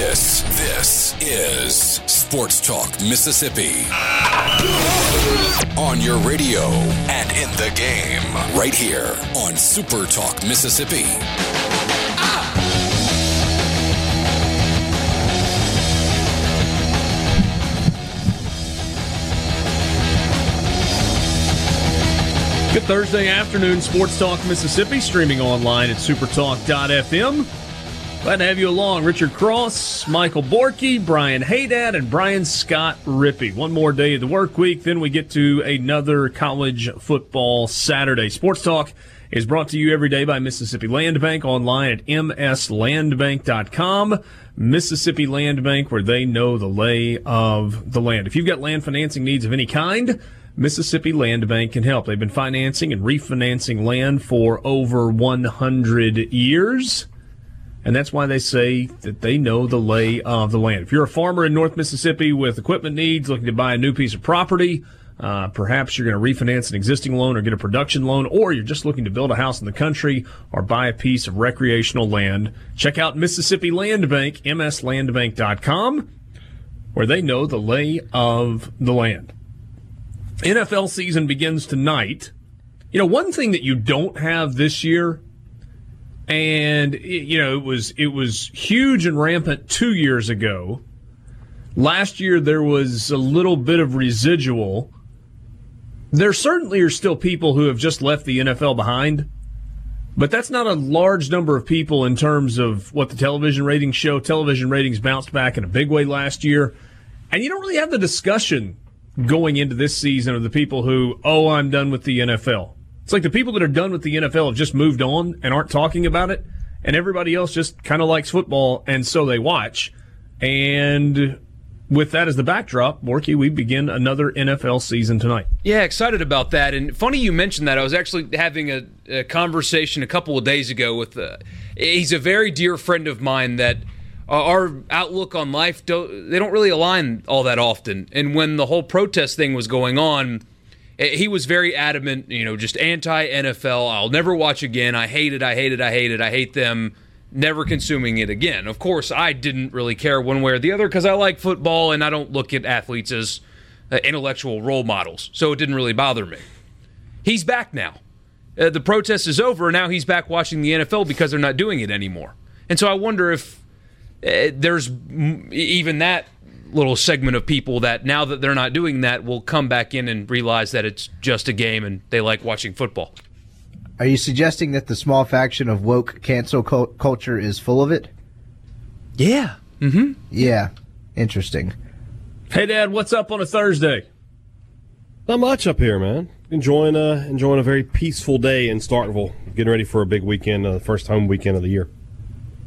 This, this is Sports Talk Mississippi. On your radio and in the game, right here on Super Talk Mississippi. Good Thursday afternoon, Sports Talk Mississippi, streaming online at supertalk.fm. Glad to have you along. Richard Cross, Michael Borky, Brian Hadad, and Brian Scott Rippee. One more day of the work week, then we get to another college football Saturday. Sports Talk is brought to you every day by Mississippi Land Bank online at mslandbank.com. Mississippi Land Bank, where they know the lay of the land. If you've got land financing needs of any kind, Mississippi Land Bank can help. They've been financing and refinancing land for over 100 years. And that's why they say that they know the lay of the land. If you're a farmer in North Mississippi with equipment needs, looking to buy a new piece of property, uh, perhaps you're going to refinance an existing loan or get a production loan, or you're just looking to build a house in the country or buy a piece of recreational land, check out Mississippi Land Bank, mslandbank.com, where they know the lay of the land. NFL season begins tonight. You know, one thing that you don't have this year, and you know, it was it was huge and rampant two years ago. Last year there was a little bit of residual. There certainly are still people who have just left the NFL behind, but that's not a large number of people in terms of what the television ratings show. Television ratings bounced back in a big way last year, and you don't really have the discussion going into this season of the people who, oh, I'm done with the NFL. It's like the people that are done with the NFL have just moved on and aren't talking about it, and everybody else just kind of likes football, and so they watch. And with that as the backdrop, Borky, we begin another NFL season tonight. Yeah, excited about that. And funny you mentioned that. I was actually having a, a conversation a couple of days ago with. Uh, he's a very dear friend of mine that our outlook on life don't, they don't really align all that often. And when the whole protest thing was going on, he was very adamant, you know, just anti NFL. I'll never watch again. I hate it. I hate it. I hate it. I hate them. Never consuming it again. Of course, I didn't really care one way or the other because I like football and I don't look at athletes as uh, intellectual role models. So it didn't really bother me. He's back now. Uh, the protest is over, and now he's back watching the NFL because they're not doing it anymore. And so I wonder if uh, there's even that little segment of people that now that they're not doing that will come back in and realize that it's just a game and they like watching football. Are you suggesting that the small faction of woke cancel culture is full of it? Yeah. Mm-hmm. Yeah. Interesting. Hey, Dad, what's up on a Thursday? Not much up here, man. Enjoying uh, enjoying a very peaceful day in Starkville. Getting ready for a big weekend, uh, the first home weekend of the year.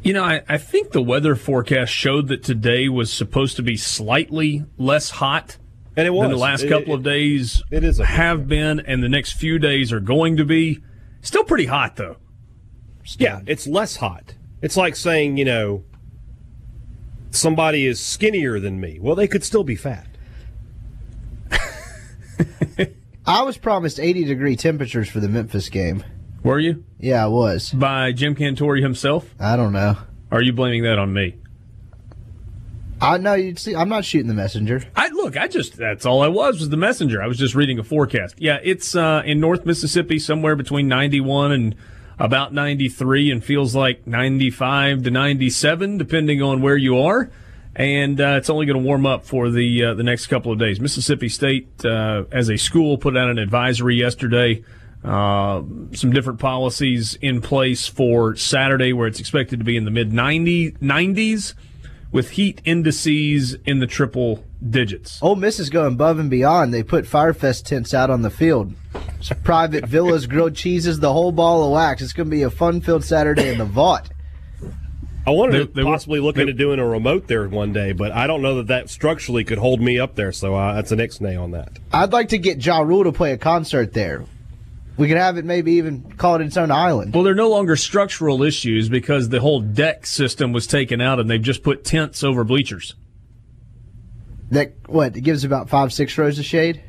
You know, I, I think the weather forecast showed that today was supposed to be slightly less hot and it was. than the last it, couple it, of days it is have been, and the next few days are going to be. Still pretty hot, though. Still. Yeah, it's less hot. It's like saying, you know, somebody is skinnier than me. Well, they could still be fat. I was promised 80 degree temperatures for the Memphis game. Were you? Yeah, I was. By Jim Cantore himself? I don't know. Are you blaming that on me? I know you see. I'm not shooting the messenger. I look. I just that's all I was was the messenger. I was just reading a forecast. Yeah, it's uh, in North Mississippi somewhere between 91 and about 93, and feels like 95 to 97 depending on where you are. And uh, it's only going to warm up for the uh, the next couple of days. Mississippi State, uh, as a school, put out an advisory yesterday uh, some different policies in place for Saturday, where it's expected to be in the mid 90s with heat indices in the triple digits. Ole Miss is going above and beyond. They put Firefest tents out on the field. It's private villas, grilled cheeses, the whole ball of wax. It's going to be a fun-filled Saturday in the Vaught. I wanted They- to they were- possibly look they- into doing a remote there one day, but I don't know that that structurally could hold me up there. So uh, that's an ixnay on that. I'd like to get Ja Rule to play a concert there. We could have it maybe even call it its own island. Well, they're no longer structural issues because the whole deck system was taken out and they've just put tents over bleachers. That what it gives about five six rows of shade.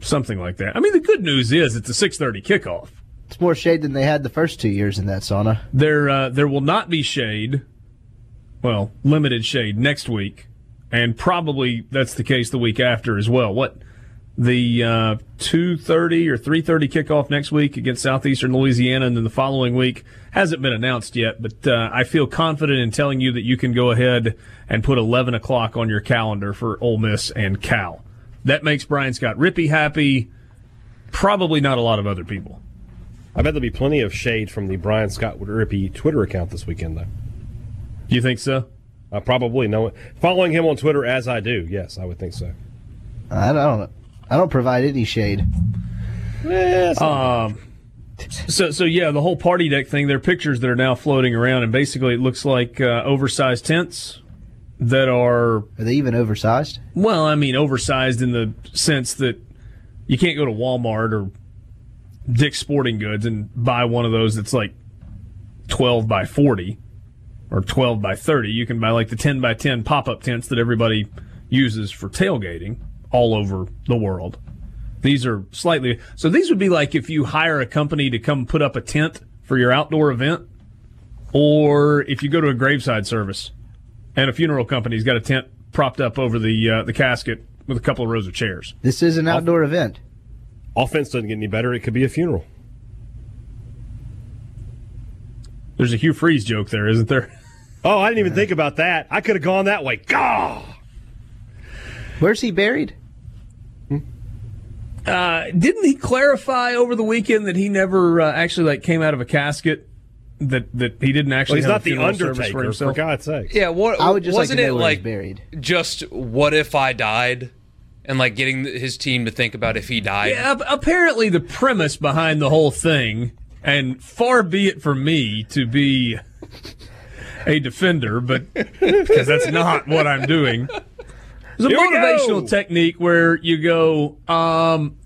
Something like that. I mean, the good news is it's a 6:30 kickoff. It's more shade than they had the first two years in that sauna. There, uh, there will not be shade. Well, limited shade next week, and probably that's the case the week after as well. What the uh, two thirty or three thirty kickoff next week against Southeastern Louisiana, and then the following week hasn't been announced yet. But uh, I feel confident in telling you that you can go ahead and put eleven o'clock on your calendar for Ole Miss and Cal. That makes Brian Scott Rippee happy. Probably not a lot of other people. I bet there'll be plenty of shade from the Brian Scott Rippee Twitter account this weekend, though. Do you think so? Uh, probably no. Following him on Twitter as I do, yes, I would think so. I don't. I don't provide any shade. So, so yeah, the whole party deck thing. There are pictures that are now floating around, and basically, it looks like uh, oversized tents that are Are they even oversized? well, I mean, oversized in the sense that you can't go to Walmart or Dick's Sporting Goods and buy one of those that's like twelve by forty or twelve by thirty. You can buy like the ten by ten pop up tents that everybody uses for tailgating all over the world. These are slightly so. These would be like if you hire a company to come put up a tent for your outdoor event, or if you go to a graveside service and a funeral company's got a tent propped up over the uh, the casket with a couple of rows of chairs. This is an outdoor event. Offense doesn't get any better. It could be a funeral. There's a Hugh Freeze joke there, isn't there? Oh, I didn't even think about that. I could have gone that way. Gah! Where's he buried? Uh, didn't he clarify over the weekend that he never uh, actually like came out of a casket? That that he didn't Well, actually. he's have not a the Undertaker, for, himself? God's sake. Yeah, what I would just wasn't like it know where he's like buried. just what if I died, and like getting his team to think about if he died. Yeah, apparently the premise behind the whole thing, and far be it for me to be a defender, but because that's not what I'm doing. It's a Here motivational technique where you go, um,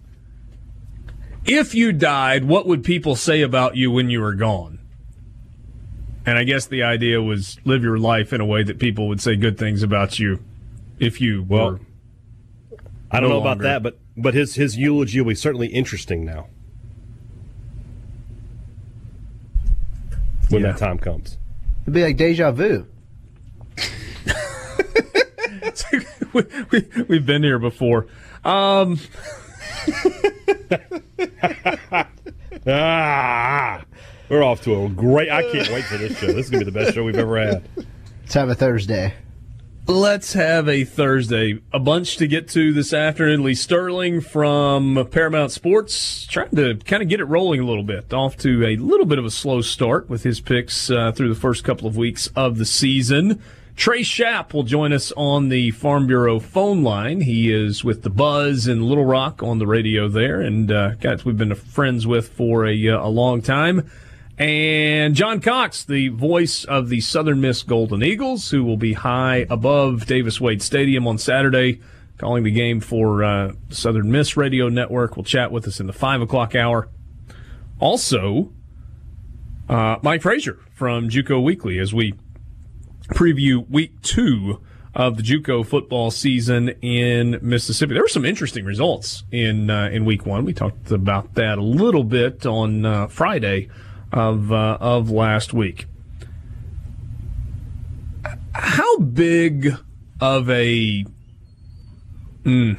if you died, what would people say about you when you were gone? And I guess the idea was live your life in a way that people would say good things about you if you Well, were. I don't No know about that, but but his his eulogy will be certainly interesting now. When Yeah. that time comes. It'd be like deja vu. we, we, we've been here before. Um, Ah, we're off to a great. I can't wait for this show. This is gonna be the best show we've ever had. Let's have a Thursday. let's have a Thursday. A bunch to get to this afternoon. Lee Sterling from Paramount Sports trying to kind of get it rolling a little bit. Off to a little bit of a slow start with his picks uh, through the first couple of weeks of the season. Trey Schaap will join us on the Farm Bureau phone line. He is with the Buzz in Little Rock on the radio there, and uh, guys we've been friends with for a, uh, a long time. And John Cox, the voice of the Southern Miss Golden Eagles, who will be high above Davis Wade Stadium on Saturday, calling the game for uh, Southern Miss Radio Network, will chat with us in the five o'clock hour. Also, uh, Mike Frazier from JUCO Weekly as we preview week two of the JUCO football season in Mississippi. There were some interesting results in uh, in week one. We talked about that a little bit on uh, Friday of uh, of last week. How big of a mm, I'm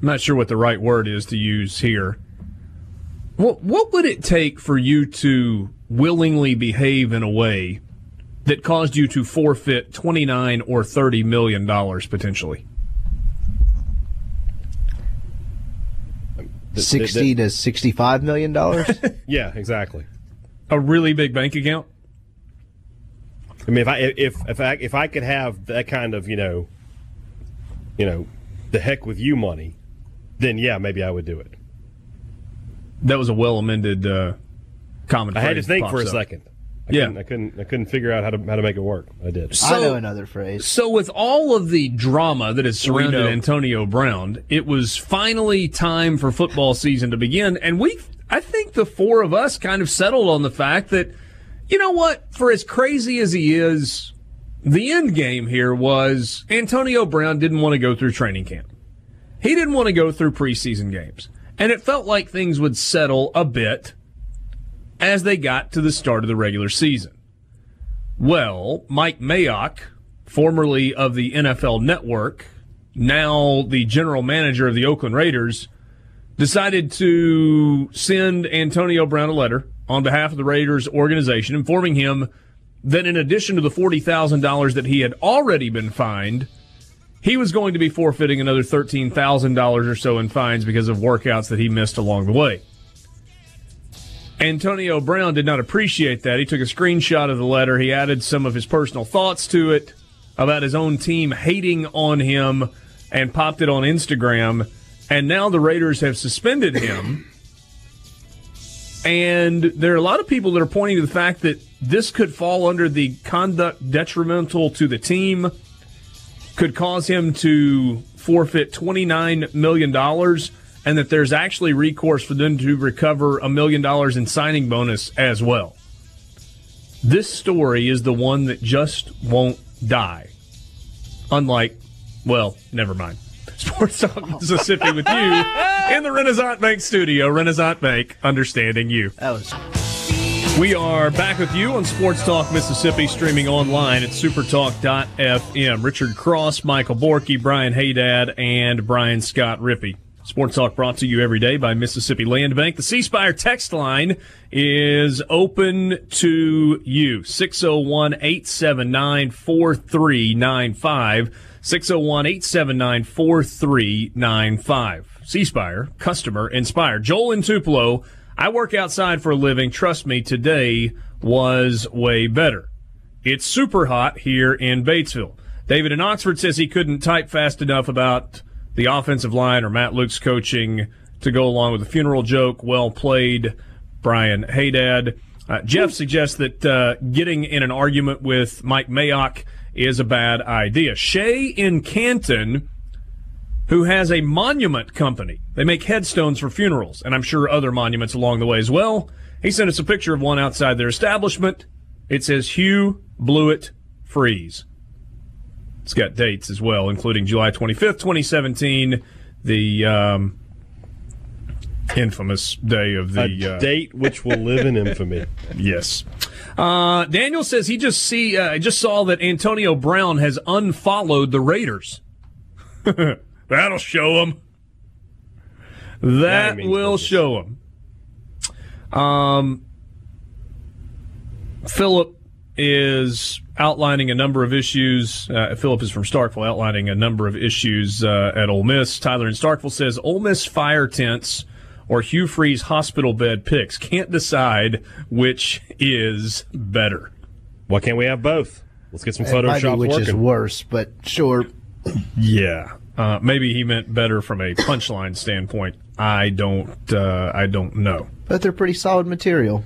not sure what the right word is to use here. What what would it take for you to willingly behave in a way that caused you to forfeit 29 or 30 million dollars potentially? Sixty to sixty-five million dollars. yeah, exactly. A really big bank account? I mean, if I if if I if I could have that kind of you know, you know, the heck with you money, then yeah, maybe I would do it. That was a well amended uh, comment. I had to think for a up. second. I Yeah. couldn't, I couldn't I couldn't figure out how to how to make it work. I did. I know another phrase. So, with all of the drama that has surrounded. Antonio Brown, it was finally time for football season to begin, and we, I think, the four of us kind of settled on the fact that, you know what, for as crazy as he is, the end game here was Antonio Brown didn't want to go through training camp. He didn't want to go through preseason games, and it felt like things would settle a bit as they got to the start of the regular season. Well, Mike Mayock, formerly of the NFL Network, now the general manager of the Oakland Raiders, decided to send Antonio Brown a letter on behalf of the Raiders organization informing him that in addition to the $40,000 that he had already been fined, he was going to be forfeiting another $13,000 or so in fines because of workouts that he missed along the way. Antonio Brown did not appreciate that. He took a screenshot of the letter. He added some of his personal thoughts to it about his own team hating on him and popped it on Instagram. And now the Raiders have suspended him. And there are a lot of people that are pointing to the fact that this could fall under the conduct detrimental to the team, could cause him to forfeit $29 million and that there's actually recourse for them to recover a million dollars in signing bonus as well. This story is the one that just won't die. Unlike, well, never mind. Sports Talk Mississippi with you in the Renaissance Bank studio. Renaissance Bank, understanding you. That was We are back with you on Sports Talk Mississippi, streaming online at supertalk.fm. Richard Cross, Michael Borky, Brian Hadad, and Brian Scott Rippee. Sports Talk brought to you every day by Mississippi Land Bank. The C Spire text line is open to you. 601 879 4395. 601 879 4395. C Spire, customer inspired. Joel in Tupelo. I work outside for a living. Trust me, today was way better. It's super hot here in Batesville. David in Oxford says he couldn't type fast enough about the offensive line or Matt Luke's coaching to go along with the funeral joke. Well played, Brian Hadad. Uh, Jeff suggests that uh, getting in an argument with Mike Mayock is a bad idea. Shay in Canton, who has a monument company, they make headstones for funerals, and I'm sure other monuments along the way as well. He sent us a picture of one outside their establishment. It says Hugh Blewett Freeze. It's got dates as well, including July 25th, 2017, the um, infamous day of the uh, date which will live in infamy. Yes. Uh, Daniel says he just see uh, just saw that Antonio Brown has unfollowed the Raiders. That'll show him. That will business. show him. Um, Philip is outlining a number of issues. Uh, Philip is from Starkville, outlining a number of issues uh, at Ole Miss. Tyler in Starkville says Ole Miss fire tents or Hugh Freeze hospital bed picks. Can't decide which is better. Why can't we have both? Let's get some it might be Photoshop which is worse, but sure. Yeah. Uh, maybe he meant better from a punchline standpoint. I don't. Uh, I don't know. But they're pretty solid material.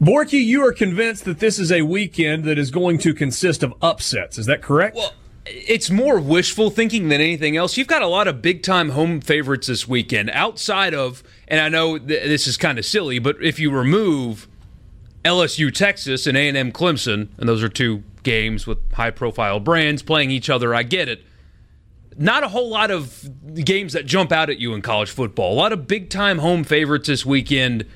Borky, you are convinced that this is a weekend that is going to consist of upsets. Is that correct? Well, it's more wishful thinking than anything else. You've got a lot of big time home favorites this weekend outside of, and I know th- this is kind of silly, but if you remove LSU Texas and A&M Clemson, and those are two games with high profile brands playing each other, I get it. Not a whole lot of games that jump out at you in college football. A lot of big time home favorites this weekend.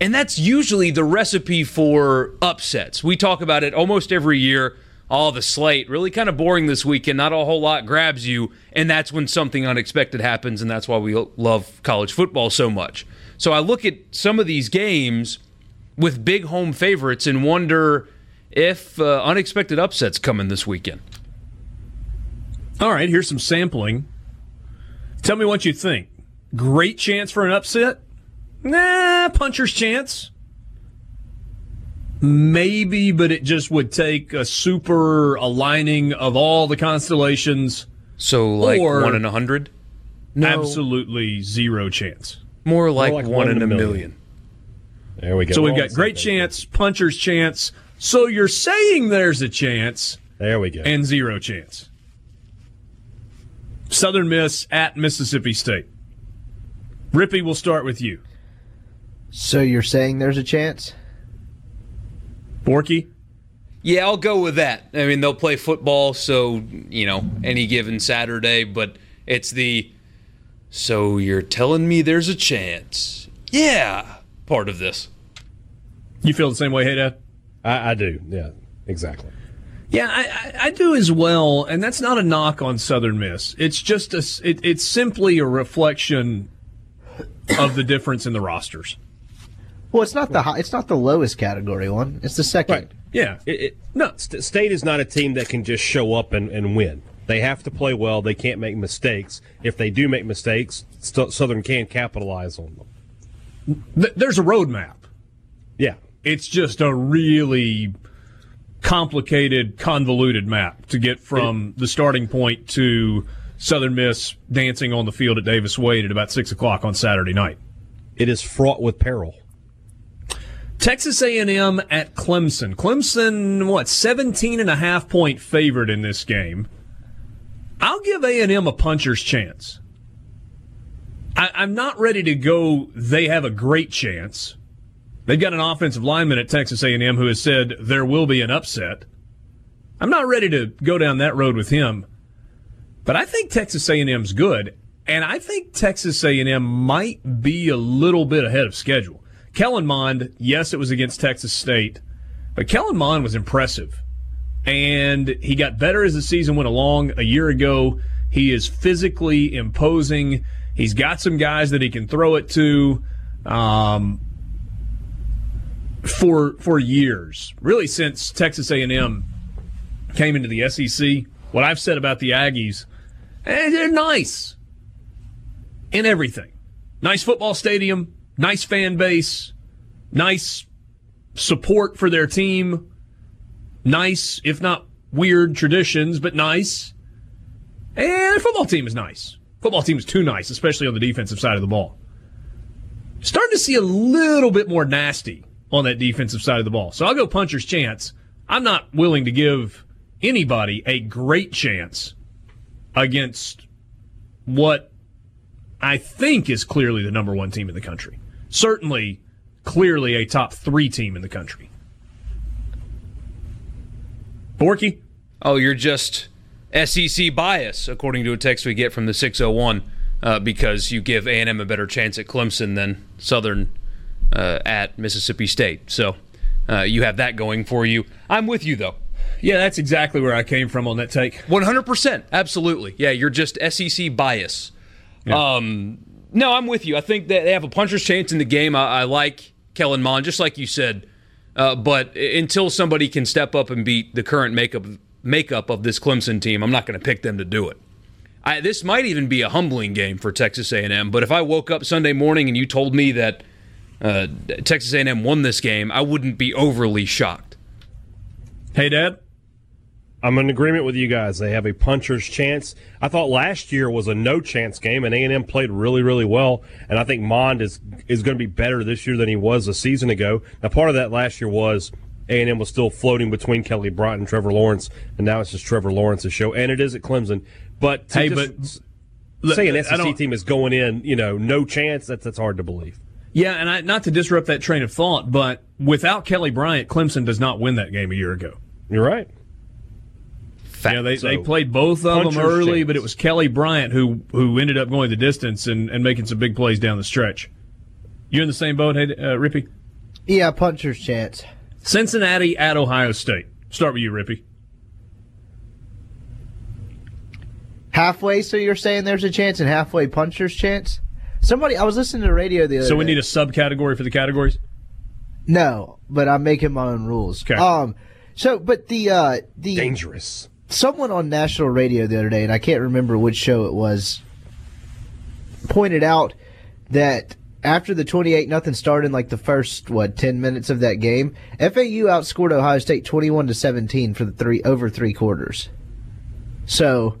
And that's usually the recipe for upsets. We talk about it almost every year. All the slate really kind of boring this weekend. Not a whole lot grabs you, and that's when something unexpected happens, and that's why we love college football so much. So I look at some of these games with big home favorites and wonder if uh, unexpected upsets coming this weekend. All right, here's some sampling. Tell me what you think. Great chance for an upset? Nah, puncher's chance. Maybe, but it just would take a super aligning of all the constellations. So like Or- one in a hundred? No, Absolutely zero chance. more like, like one, in a million. There we go. So we've got great chance, puncher's chance. So you're saying there's a chance There we go. and zero chance. Southern Miss at Mississippi State. Rippee, we'll start with you. So you're saying there's a chance? Borky, Yeah, I'll go with that. I mean, they'll play football, so, you know, any given Saturday, but it's the so you're telling me there's a chance. Yeah, part of this. you feel the same way, hey Dad? I, I do. Yeah, exactly. Yeah, I, I, I do as well, and that's not a knock on Southern Miss. It's just a, it, it's simply a reflection of the difference in the rosters. Well, it's not the high, it's not the lowest category one. It's the second. Right. Yeah, It, it, No. State is not a team that can just show up and, and win. They have to play well. They can't make mistakes. If they do make mistakes, Southern can capitalize on them. There's a roadmap. Yeah. It's just a really complicated, convoluted map to get from the starting point to Southern Miss dancing on the field at Davis Wade at about six o'clock on Saturday night. It is fraught with peril. Texas A&M at Clemson. Clemson, what, 17 and a half point favorite in this game. I'll give A&M a puncher's chance. I, I'm not ready to go, they have a great chance. They've got an offensive lineman at Texas A&M who has said there will be an upset. I'm not ready to go down that road with him. But I think Texas A&M's good, and I think Texas A&M might be a little bit ahead of schedule. Kellen Mond, yes, it was against Texas State, but Kellen Mond was impressive. And he got better as the season went along. A year ago, he is physically imposing. He's got some guys that he can throw it to um, for for years, really since Texas A&M came into the SEC. What I've said about the Aggies, eh, they're nice in everything. Nice football stadium, nice fan base, nice support for their team, nice, if not weird traditions, but nice. And football team is nice. Football team is too nice, especially on the defensive side of the ball. Starting to see a little bit more nasty on that defensive side of the ball. So I'll go puncher's chance. I'm not willing to give anybody a great chance against what I think is clearly the number one team in the country. Certainly, clearly a top three team in the country. Borky? Oh, you're just SEC bias, according to a text we get from the 601, uh, because you give A&M a better chance at Clemson than Southern uh, at Mississippi State. So uh, you have that going for you. I'm with you, though. Yeah, that's exactly where I came from on that take. 100%. Absolutely. Yeah, you're just SEC bias. Um, no, I'm with you. I think that they have a puncher's chance in the game. I, I like Kellen Mond, just like you said. Uh, but until somebody can step up and beat the current makeup makeup of this Clemson team, I'm not going to pick them to do it. I, this might even be a humbling game for Texas A&M. But if I woke up Sunday morning and you told me that uh, Texas A&M won this game, I wouldn't be overly shocked. Hey, Dad? I'm in agreement with you guys. They have a puncher's chance. I thought last year was a no chance game, and A and M played really, really well. And I think Mond is is going to be better this year than he was a season ago. Now, part of that last year was A and M was still floating between Kelly Bryant and Trevor Lawrence, and now it's just Trevor Lawrence's show, and it is at Clemson. But to Hey, just but say an SEC team is going in, you know, no chance. That's that's hard to believe. Yeah, and I, not to disrupt that train of thought, but without Kelly Bryant, Clemson does not win that game a year ago. You're right. Yeah, they, they played both of them early, chance. but it was Kelly Bryant who who ended up going the distance and, and making some big plays down the stretch. You in the same boat, hey, uh, Rippee? Yeah, puncher's chance. Cincinnati at Ohio State. Start with you, Rippee. Halfway, so you're saying there's a chance, and halfway puncher's chance. Somebody, I was listening to the radio the other So we day. need a subcategory for the categories. no, but I'm making my own rules. Okay. Um, so but the uh the Dangerous. Someone on national radio the other day, and I can't remember which show it was, pointed out that after the 28 nothing started in like the first what 10 minutes of that game, FAU outscored Ohio State 21 to 17 for the three over three quarters. So,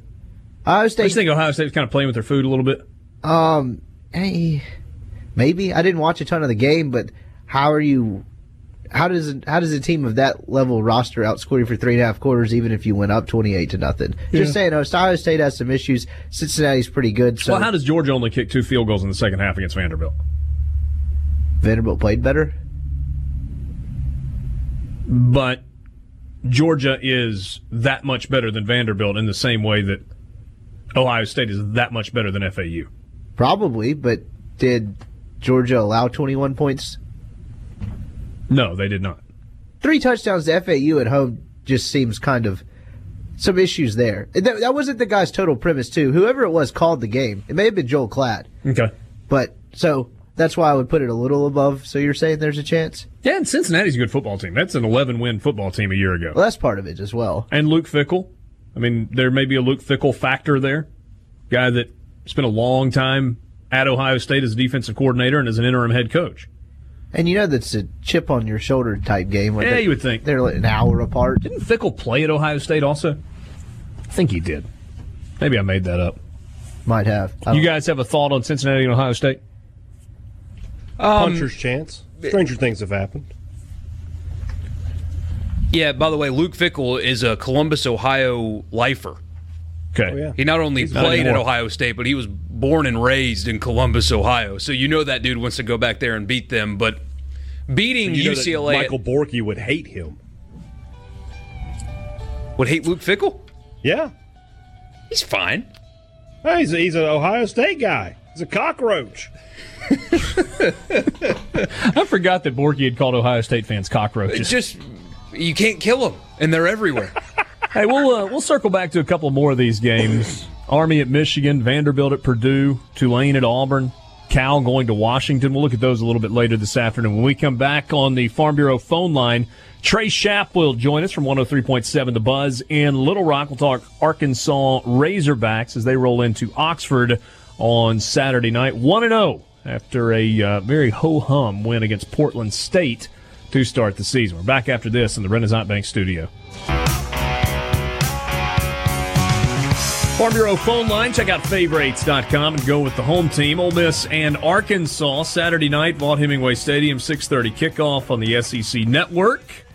Ohio State I just think Ohio State's kind of playing with their food a little bit. um hey, maybe I didn't watch a ton of the game, but how are you? How does how does a team of that level roster outscore you for three and a half quarters, even if you went up twenty eight to nothing? Just saying, Ohio State has some issues. Cincinnati's pretty good. So well, how does Georgia only kick two field goals in the second half against Vanderbilt? Vanderbilt played better. But Georgia is that much better than Vanderbilt in the same way that Ohio State is that much better than FAU. Probably, but did Georgia allow 21 points? No, they did not. Three touchdowns to FAU at home just seems kind of some issues there. That, that wasn't the guy's total premise, too. Whoever it was called the game. It may have been Joel Klatt. Okay. But so that's why I would put it a little above. So you're saying there's a chance? Yeah, and Cincinnati's a good football team. That's an 11 win football team a year ago. Well, that's part of it as well. And Luke Fickell. I mean, there may be a Luke Fickell factor there. Guy that spent a long time at Ohio State as a defensive coordinator and as an interim head coach. And you know that's a chip on your shoulder type game. Yeah, they, you would think. They're like an hour apart. Didn't Fickell play at Ohio State also? I think he did. Maybe I made that up. Might have. You guys have a thought on Cincinnati and Ohio State? Um, Puncher's chance. Stranger things have happened. Yeah, by the way, Luke Fickell is a Columbus, Ohio lifer. Okay. Oh, yeah. He not only not played at. Ohio State, but he was born and raised in Columbus, Ohio. So you know that dude wants to go back there and beat them. But beating You know UCLA Michael Borky would hate him. would hate Luke Fickell? Yeah. He's fine. Hey, he's, a, he's an Ohio State guy. He's a cockroach. I forgot that Borky had called Ohio State fans cockroaches. It's cockroaches. just you can't kill them, and they're everywhere. hey, we'll uh, we'll circle back to a couple more of these games. Army at Michigan, Vanderbilt at Purdue, Tulane at Auburn, Cal going to Washington. We'll look at those a little bit later this afternoon. When we come back on the Farm Bureau phone line, Trey Schaap will join us from 103.7 The Buzz in Little Rock. We'll talk Arkansas Razorbacks as they roll into Oxford on Saturday night. 1 0 after a uh, very ho hum win against Portland State to start the season. We're back after this in the Renaissance Bank studio. Farm Bureau phone line. Check out favorites.com and go with the home team. Ole Miss and Arkansas Saturday night, Vaught Hemingway Stadium, 6:30 kickoff on the SEC Network.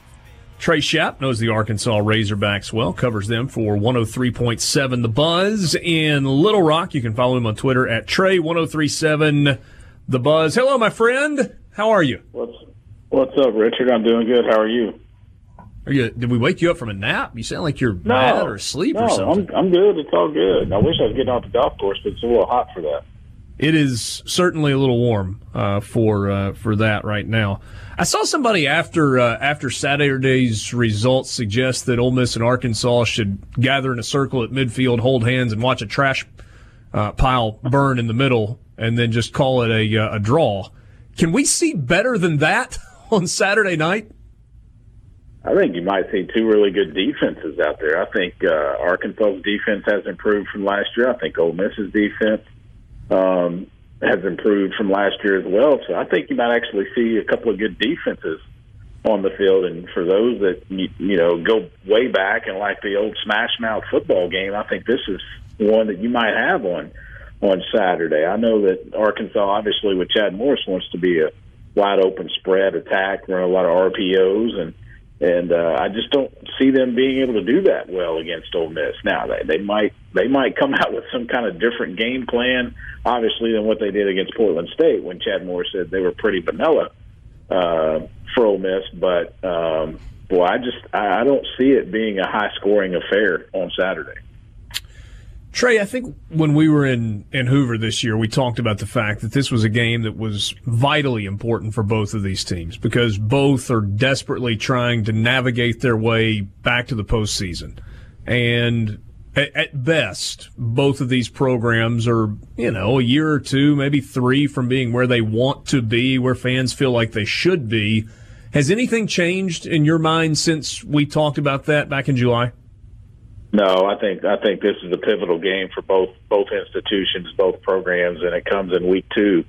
Trey Schaap knows the Arkansas Razorbacks well, covers them for 103.7 The Buzz in Little Rock. You can follow him on Twitter at Trey1037 The Buzz. Hello, my friend. How are you? What's What's up, Richard? I'm doing good. How are you? Are you did we wake you up from a nap? You sound like you're mad or asleep no, or something. I'm I'm good. It's all good. I wish I was getting off the golf course, but it's a little hot for that. It is certainly a little warm uh, for uh, for that right now. I saw somebody after uh, after Saturday's results suggest that Ole Miss and Arkansas should gather in a circle at midfield, hold hands, and watch a trash uh, pile burn in the middle, and then just call it a uh, a draw. Can we see better than that on Saturday night? I think you might see two really good defenses out there. I think uh, Arkansas's defense has improved from last year. I think Ole Miss's defense um, has improved from last year as well. So I think you might actually see a couple of good defenses on the field. And for those that you, you know go way back and like the old Smash Mouth football game, I think this is one that you might have on on Saturday. I know that Arkansas, obviously, with Chad Morris, wants to be a wide open spread attack, run a lot of RPOs and and uh, I just don't see them being able to do that well against Ole Miss. Now they they might they might come out with some kind of different game plan, obviously, than what they did against Portland State when Chad Moore said they were pretty vanilla uh, for Ole Miss. But um, boy, I just I, I don't see it being a high scoring affair on Saturday. Trey, I think when we were in, in Hoover this year, we talked about the fact that this was a game that was vitally important for both of these teams because both are desperately trying to navigate their way back to the postseason. And at, best, both of these programs are, you know, a year or two, maybe three from being where they want to be, where fans feel like they should be. Has anything changed in your mind since we talked about that back in July? No, I think I think this is a pivotal game for both both institutions, both programs, and it comes in week two.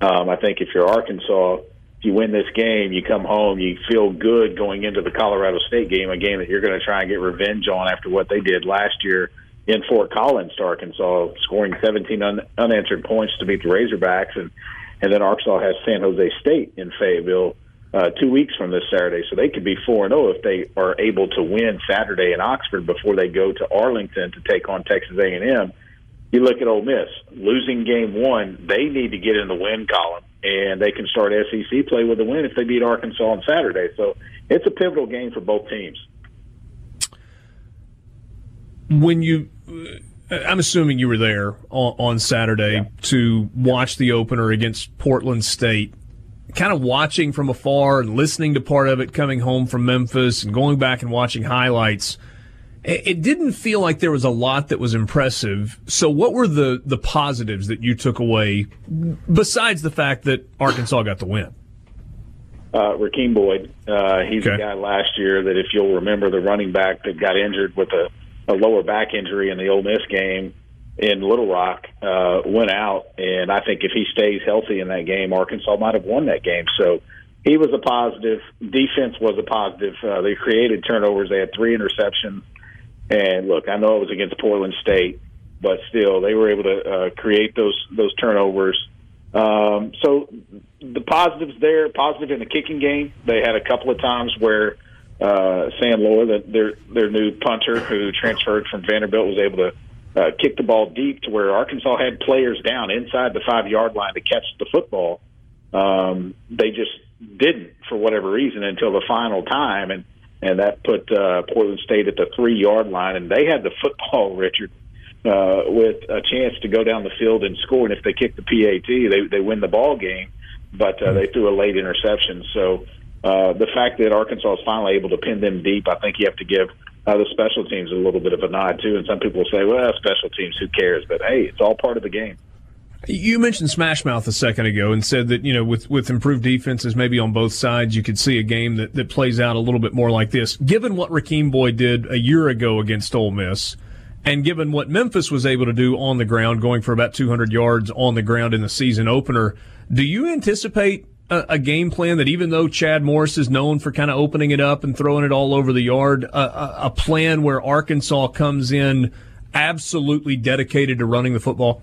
Um, I think if you're Arkansas, if you win this game, you come home, you feel good going into the Colorado State game, a game that you're going to try and get revenge on after what they did last year in Fort Collins to Arkansas, scoring 17 un- unanswered points to beat the Razorbacks, and and then Arkansas has San Jose State in Fayetteville uh, two weeks from this Saturday, so they could be four and zero if they are able to win Saturday in Oxford before they go to Arlington to take on Texas A and M. You look at Ole Miss losing game one; they need to get in the win column, and they can start SEC play with a win if they beat Arkansas on Saturday. So it's a pivotal game for both teams. When you I'm assuming you were there on, on Saturday yeah. to watch the opener against Portland State kind of watching from afar and listening to part of it coming home from Memphis and going back and watching highlights, it didn't feel like there was a lot that was impressive. So, what were the, the positives that you took away besides the fact that Arkansas got the win? Uh, Rakeem Boyd. Uh, he's okay. a guy last year that, if you'll remember, the running back that got injured with a, a lower back injury in the Ole Miss game in Little Rock uh, went out, and I think if he stays healthy in that game, Arkansas might have won that game. So he was a positive. Defense was a positive. Uh, they created turnovers. They had three interceptions. And look, I know it was against Portland State, but still, they were able to uh, create those those turnovers. Um, so the positives there, positive in the kicking game. They had a couple of times where uh, Sam Loy, the, their their new punter who transferred from Vanderbilt, was able to uh, kick the ball deep to where Arkansas had players down inside the five yard line to catch the football. Um, they just didn't for whatever reason until the final time, and and that put uh, Portland State at the three yard line, and they had the football, Richard, uh, with a chance to go down the field and score. And if they kick the PAT, they they win the ball game, but uh, they threw a late interception. So uh, the fact that Arkansas is finally able to pin them deep, I think you have to give uh, the special teams a little bit of a nod too. And some people say, well, special teams, who cares? But hey, it's all part of the game. You mentioned Smash Mouth a second ago and said that, you know, with, with improved defenses maybe on both sides, you could see a game that, that plays out a little bit more like this. Given what Rakeem Boyd did a year ago against Ole Miss, and given what Memphis was able to do on the ground, going for about 200 yards on the ground in the season opener, do you anticipate a, a, game plan that even though Chad Morris is known for kind of opening it up and throwing it all over the yard, a, a, plan where Arkansas comes in absolutely dedicated to running the football?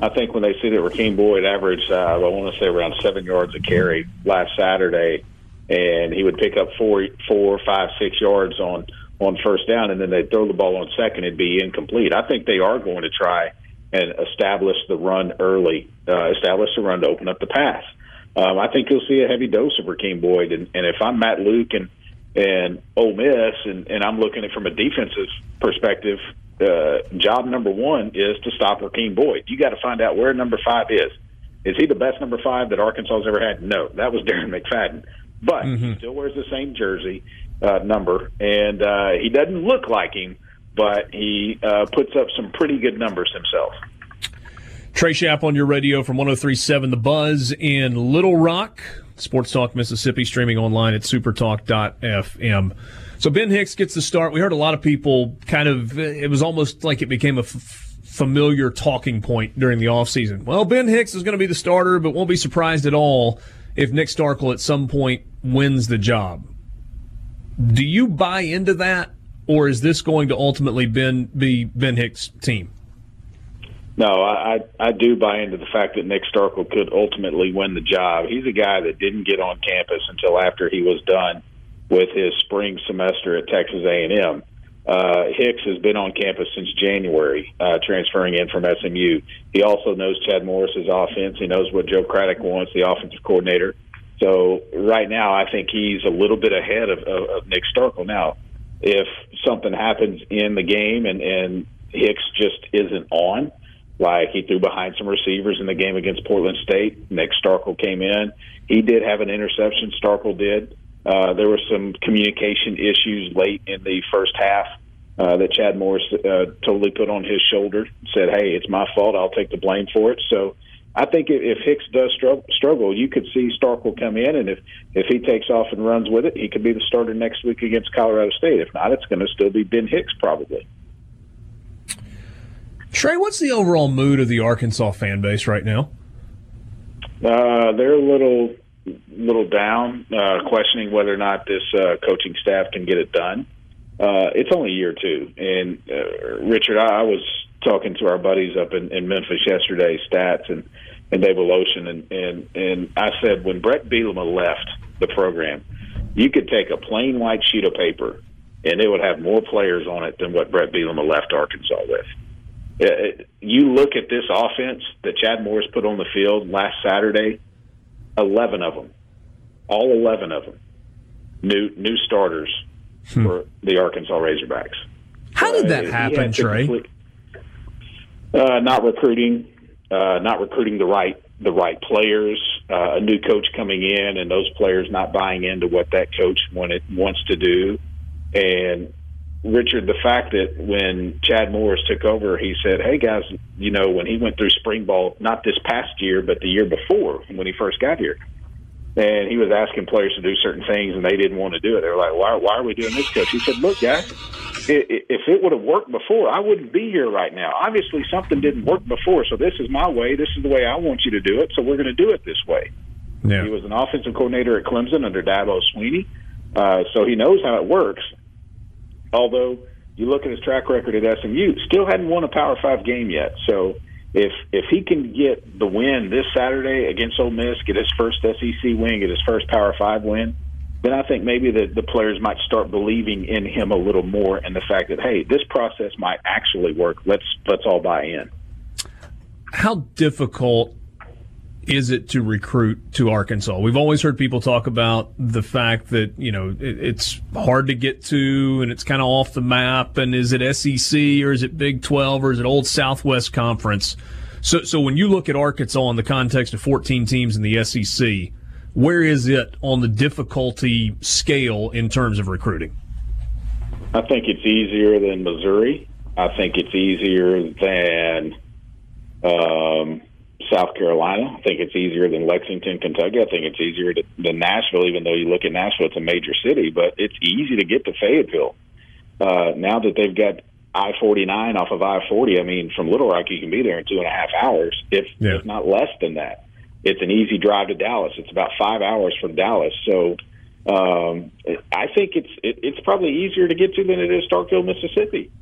I think when they see that Rakeem Boyd averaged, uh, I want to say around seven yards a carry last Saturday, and he would pick up four, four, five, six yards on on first down, and then they throw the ball on second, it'd be incomplete. I think they are going to try and establish the run early, uh, establish the run to open up the pass um, I think you'll see a heavy dose of Rakeem Boyd. And, and if I'm Matt Luke and and Ole Miss, and, and I'm looking at it from a defensive perspective, uh, job number one is to stop Rakeem Boyd. You got to find out where number five is. Is he the best number five that Arkansas has ever had? No, that was Darren McFadden. But mm-hmm. he still wears the same jersey uh, number, and uh, he doesn't look like him, but he uh, puts up some pretty good numbers himself. Trey Schaap on your radio from 1037 The Buzz in Little Rock. Sports Talk Mississippi streaming online at supertalk.fm. So Ben Hicks gets the start. We heard a lot of people kind of, it was almost like it became a f- familiar talking point during the offseason. Well, Ben Hicks is going to be the starter, but won't be surprised at all if Nick Starkel at some point wins the job. Do you buy into that, or is this going to ultimately ben, be Ben Hicks' team? No, I, I do buy into the fact that Nick Starkel could ultimately win the job. He's a guy that didn't get on campus until after he was done with his spring semester at Texas A&M. Uh, Hicks has been on campus since January, uh, transferring in from SMU. He also knows Chad Morris's offense. He knows what Joe Craddock wants, the offensive coordinator. So right now, I think he's a little bit ahead of, of, of Nick Starkel. Now, if something happens in the game and, and Hicks just isn't on, like he threw behind some receivers in the game against Portland State. Nick Starkel came in. He did have an interception. Starkel did. Uh, there were some communication issues late in the first half uh, that Chad Morris uh, totally put on his shoulder. Said, "Hey, it's my fault. I'll take the blame for it." So I think if, Hicks does struggle, you could see Starkel come in, and if if he takes off and runs with it, he could be the starter next week against Colorado State. If not, it's going to still be Ben Hicks probably. Trey, what's the overall mood of the Arkansas fan base right now? Uh, they're a little little down, uh, questioning whether or not this uh, coaching staff can get it done. Uh, it's only year two, and uh, Richard, I, I was talking to our buddies up in, in Memphis yesterday, stats, and and Dave Woloshin, and and and I said when Bret Bielema left the program, you could take a plain white sheet of paper, and it would have more players on it than what Bret Bielema left Arkansas with. It, you look at this offense that Chad Morris put on the field last Saturday, eleven of them, all eleven of them, new new starters hmm. for the Arkansas Razorbacks. How did that uh, happen, Trey? Complete, uh, not recruiting, uh, not recruiting the right the right players, uh, a new coach coming in, and those players not buying into what that coach wanted wants to do. And Richard, the fact that when Chad Morris took over, he said, "Hey guys, you know, when he went through spring ball, not this past year, but the year before when he first got here." and he was asking players to do certain things, and they didn't want to do it. They were like, "Why? Why are we doing this, coach?" He said, "Look, guys, if it would have worked before, I wouldn't be here right now. Obviously, something didn't work before, so this is my way. This is the way I want you to do it. So we're going to do it this way. Yeah. He was an offensive coordinator at Clemson under Dabo Swinney, uh, so he knows how it works. Although you look at his track record at SMU, still hadn't won a Power Five game yet. So if if he can get the win this Saturday against Ole Miss, get his first SEC win, get his first Power Five win then I think maybe the, the players might start believing in him a little more and the fact that hey, this process might actually work. Let's let's all buy in. How difficult is it to recruit to Arkansas? We've always heard people talk about the fact that you know it, it's hard to get to and it's kind of off the map. And is it SEC or is it Big Twelve or is it Old Southwest Conference? So, so when you look at Arkansas in the context of 14 teams in the SEC, where is it on the difficulty scale in terms of recruiting? I think it's easier than Missouri. I think it's easier than um, South Carolina. I think it's easier than Lexington, Kentucky. I think it's easier to, than Nashville, even though you look at Nashville, it's a major city, but it's easy to get to Fayetteville. Uh, now that they've got I 49 off of I 40, I mean, from Little Rock, you can be there in two and a half hours, if, yeah. if not less than that it's an easy drive to Dallas. It's about five hours from Dallas. So um, I think it's it, it's probably easier to get to than it is Starkville, Mississippi.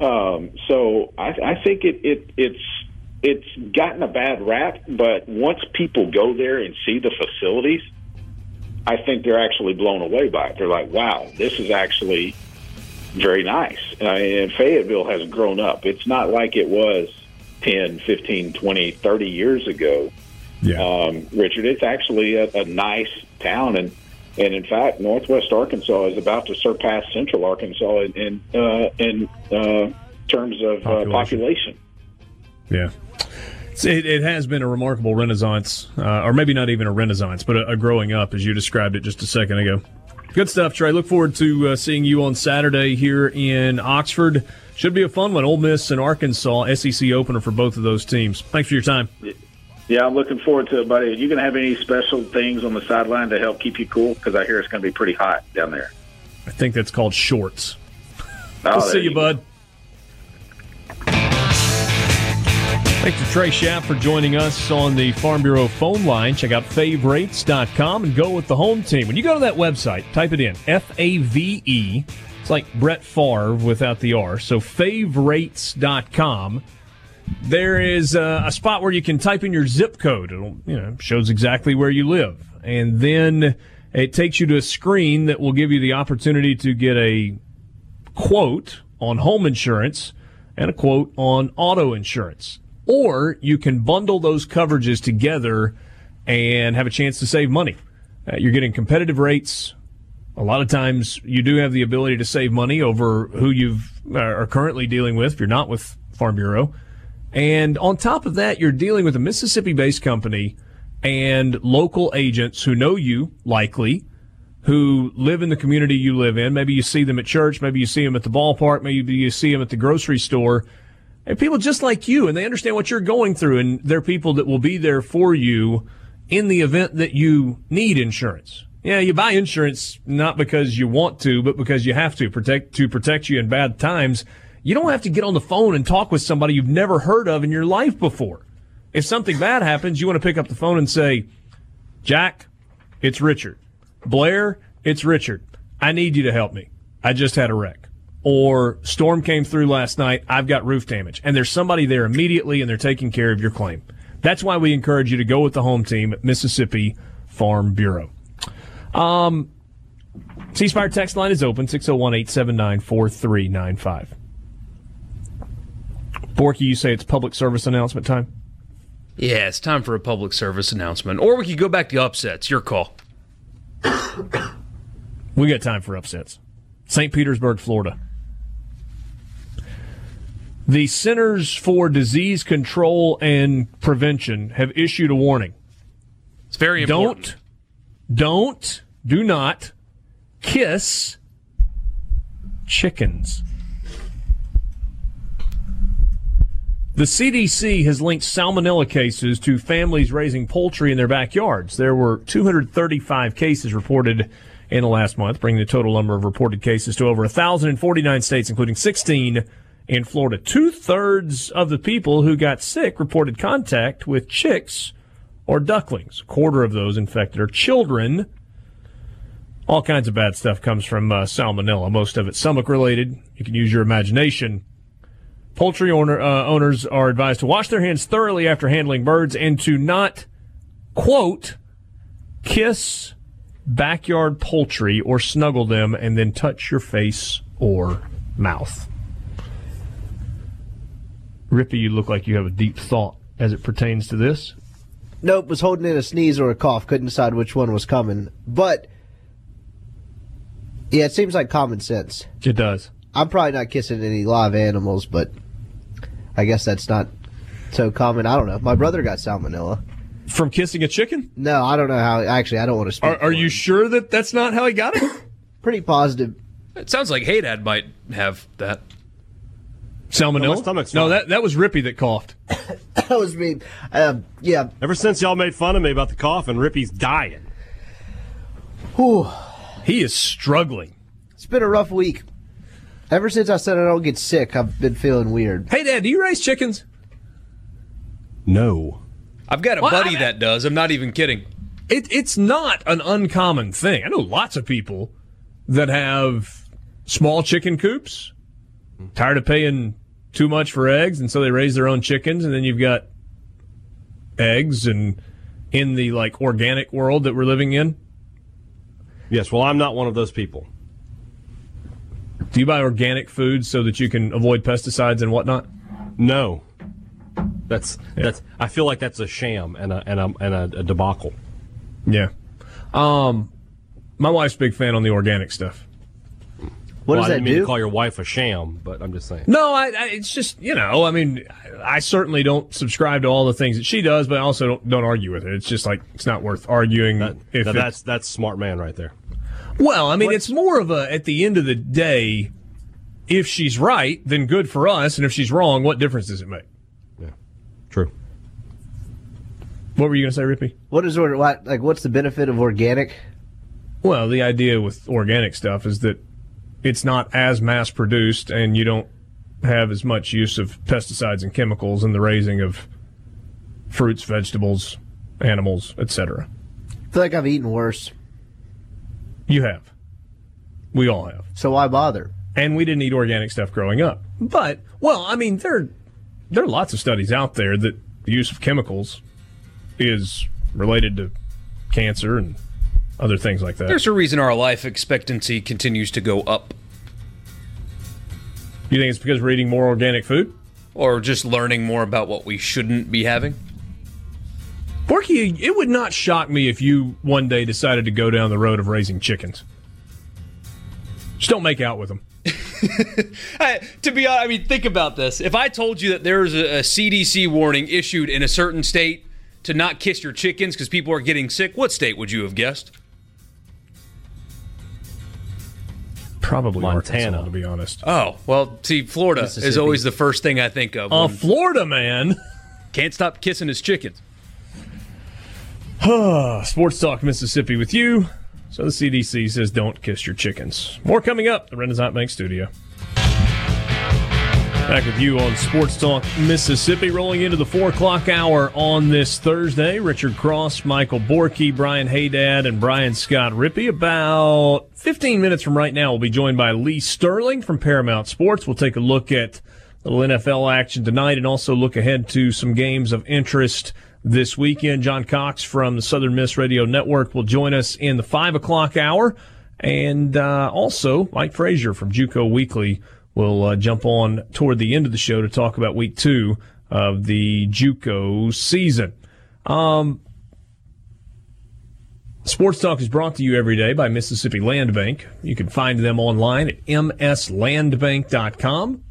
Um, so I, I think it, it it's it's gotten a bad rap, but once people go there and see the facilities, I think they're actually blown away by it. They're like, "Wow, this is actually very nice." Uh, and Fayetteville has grown up. It's not like it was 10, 15, 20, 30 years ago yeah. Um, Richard, it's actually a, a nice town, and and in fact, Northwest Arkansas is about to surpass Central Arkansas in in, uh, in uh, terms of uh, population. Uh, population. Yeah. It, it, has been a remarkable renaissance, uh, or maybe not even a renaissance, but a, a, growing up, as you described it just a second ago. Good stuff, Trey. Look forward to uh, seeing you on Saturday here in Oxford. Should be a fun one. Ole Miss and Arkansas, SEC opener for both of those teams. Thanks for your time. Yeah. I'm looking forward to it, buddy. Are you going to have any special things on the sideline to help keep you cool? Because I hear it's going to be pretty hot down there. I think that's called shorts. Oh, we'll see you, bud. Thanks to Trey Schaap for joining us on the Farm Bureau phone line. Check out favrates.com and go with the home team. When you go to that website, type it in F A V E. It's like Brett Favre without the R. So favrates.com there is a, a, spot where you can type in your zip code. It you know shows exactly where you live, and then it takes you to a screen that will give you the opportunity to get a quote on home insurance and a quote on auto insurance. Or you can bundle those coverages together and have a chance to save money. Uh, you're getting competitive rates. A lot of times you do have the ability to save money over who you uh, are currently dealing with if you're not with Farm Bureau. And on top of that, you're dealing with a Mississippi based company and local agents who know you, likely, who live in the community you live in. Maybe you see them at church, maybe you see them at the ballpark, maybe you see them at the grocery store. And people just like you, and they understand what you're going through, and they're people that will be there for you in the event that you need insurance. Yeah, you buy insurance not because you want to, but because you have to protect to protect you in bad times. You don't have to get on the phone and talk with somebody you've never heard of in your life before. If something bad happens, you want to pick up the phone and say, Jack, it's Richard. Blair, it's Richard. I need you to help me. I just had a wreck. Or storm came through last night. I've got roof damage. And there's somebody there immediately and they're taking care of your claim. That's why we encourage you to go with the home team at Mississippi Farm Bureau. Um, C Spire text line is open 601 879 4395. Borky, you say it's public service announcement time? Yeah, it's time for a public service announcement. Or we could go back to upsets. Your call. We got time for upsets. St. Petersburg, Florida. The Centers for Disease Control and Prevention have issued a warning. It's very important. Don't, don't, do not kiss chickens. The CDC has linked salmonella cases to families raising poultry in their backyards. There were 235 cases reported in the last month, bringing the total number of reported cases to over 1,049 states, including 16 in Florida. Two thirds of the people who got sick reported contact with chicks or ducklings. A quarter of those infected are children. All kinds of bad stuff comes from uh, salmonella, most of it stomach related. You can use your imagination. Poultry owner, uh, owners are advised to wash their hands thoroughly after handling birds and to not, quote, kiss backyard poultry or snuggle them and then touch your face or mouth. Rippee, you look like you have a deep thought as it pertains to this. Nope, was holding in a sneeze or a cough. Couldn't decide which one was coming. But yeah, it seems like common sense. It does. I'm probably not kissing any live animals, but I guess that's not so common. I don't know. My brother got salmonella. From kissing a chicken? No, I don't know how. Actually, I don't want to speak. Are, are you him. sure that that's not how he got it? pretty positive? It sounds like Hadad might have that. Salmonella? No, my stomach's no, that, that was Rippee that coughed. that was me. Um, yeah. Ever since y'all made fun of me about the cough and Rippee's dying. Whew. He is struggling. It's been a rough week. Ever since I said I don't get sick, I've been feeling weird. Hadad, do you raise chickens? No. I've got a Well, buddy I- that does. I'm not even kidding. It, it's not an uncommon thing. I know lots of people that have small chicken coops, tired of paying too much for eggs, and so they raise their own chickens. And then you've got eggs, and in the like organic world that we're living in, Yes, well, I'm not one of those people. do you buy organic food so that you can avoid pesticides and whatnot? No. That's that's. I feel like that's a sham and a and a, and a, a debacle. Yeah. Um, my wife's a big fan on the organic stuff. What well, does I that didn't mean do? to call your wife a sham, but I'm just saying. No, I, I, it's just you know, I mean, I certainly don't subscribe to all the things that she does, but I also don't, don't argue with it. It's just like it's not worth arguing. That, if that- it- that's that's smart man right there. well, I mean, it's more of a at the end of the day, if she's right, then good for us, and if she's wrong, what difference does it make? Yeah, true. What were you going to say, Rippee? What is what like? What's the benefit of organic? Well, the idea with organic stuff is that it's not as mass produced, and you don't have as much use of pesticides and chemicals in the raising of fruits, vegetables, animals, etc. I feel like I've eaten worse, You have. We all have. so why bother? And we didn't eat organic stuff growing up. But, well, I mean, there, there are lots of studies out there that the use of chemicals is related to cancer and other things like that. There's a reason our life expectancy continues to go up, you think it's because we're eating more organic food? or just learning more about what we shouldn't be having. Porky, it would not shock me if you one day decided to go down the road of raising chickens. Just don't make out with them. Hey, to be honest, I mean, think about this. If I told you that there's a, a CDC warning issued in a certain state to not kiss your chickens because people are getting sick, what state would you have guessed? Probably Montana. Arkansas, to be honest. Oh, well, see, Florida is always the first thing I think of. A when Florida man. can't stop kissing his chickens. Sports Talk Mississippi with you. So the CDC says don't kiss your chickens. More coming up, the Renaissance Bank Studio. Back with you on Sports Talk Mississippi, rolling into the four o'clock hour on this Thursday. Richard Cross, Michael Borky, Brian Hadad, and Brian Scott Rippee. About 15 minutes from right now, we'll be joined by Lee Sterling from Paramount Sports. We'll take a look at a little NFL action tonight and also look ahead to some games of interest this weekend. John Cox from the Southern Miss Radio Network will join us in the 5 o'clock hour. And uh, also, Mike Frazier from JUCO Weekly will uh, jump on toward the end of the show to talk about week two of the JUCO season. Um, Sports Talk is brought to you every day by Mississippi Land Bank. You can find them online at mslandbank.com.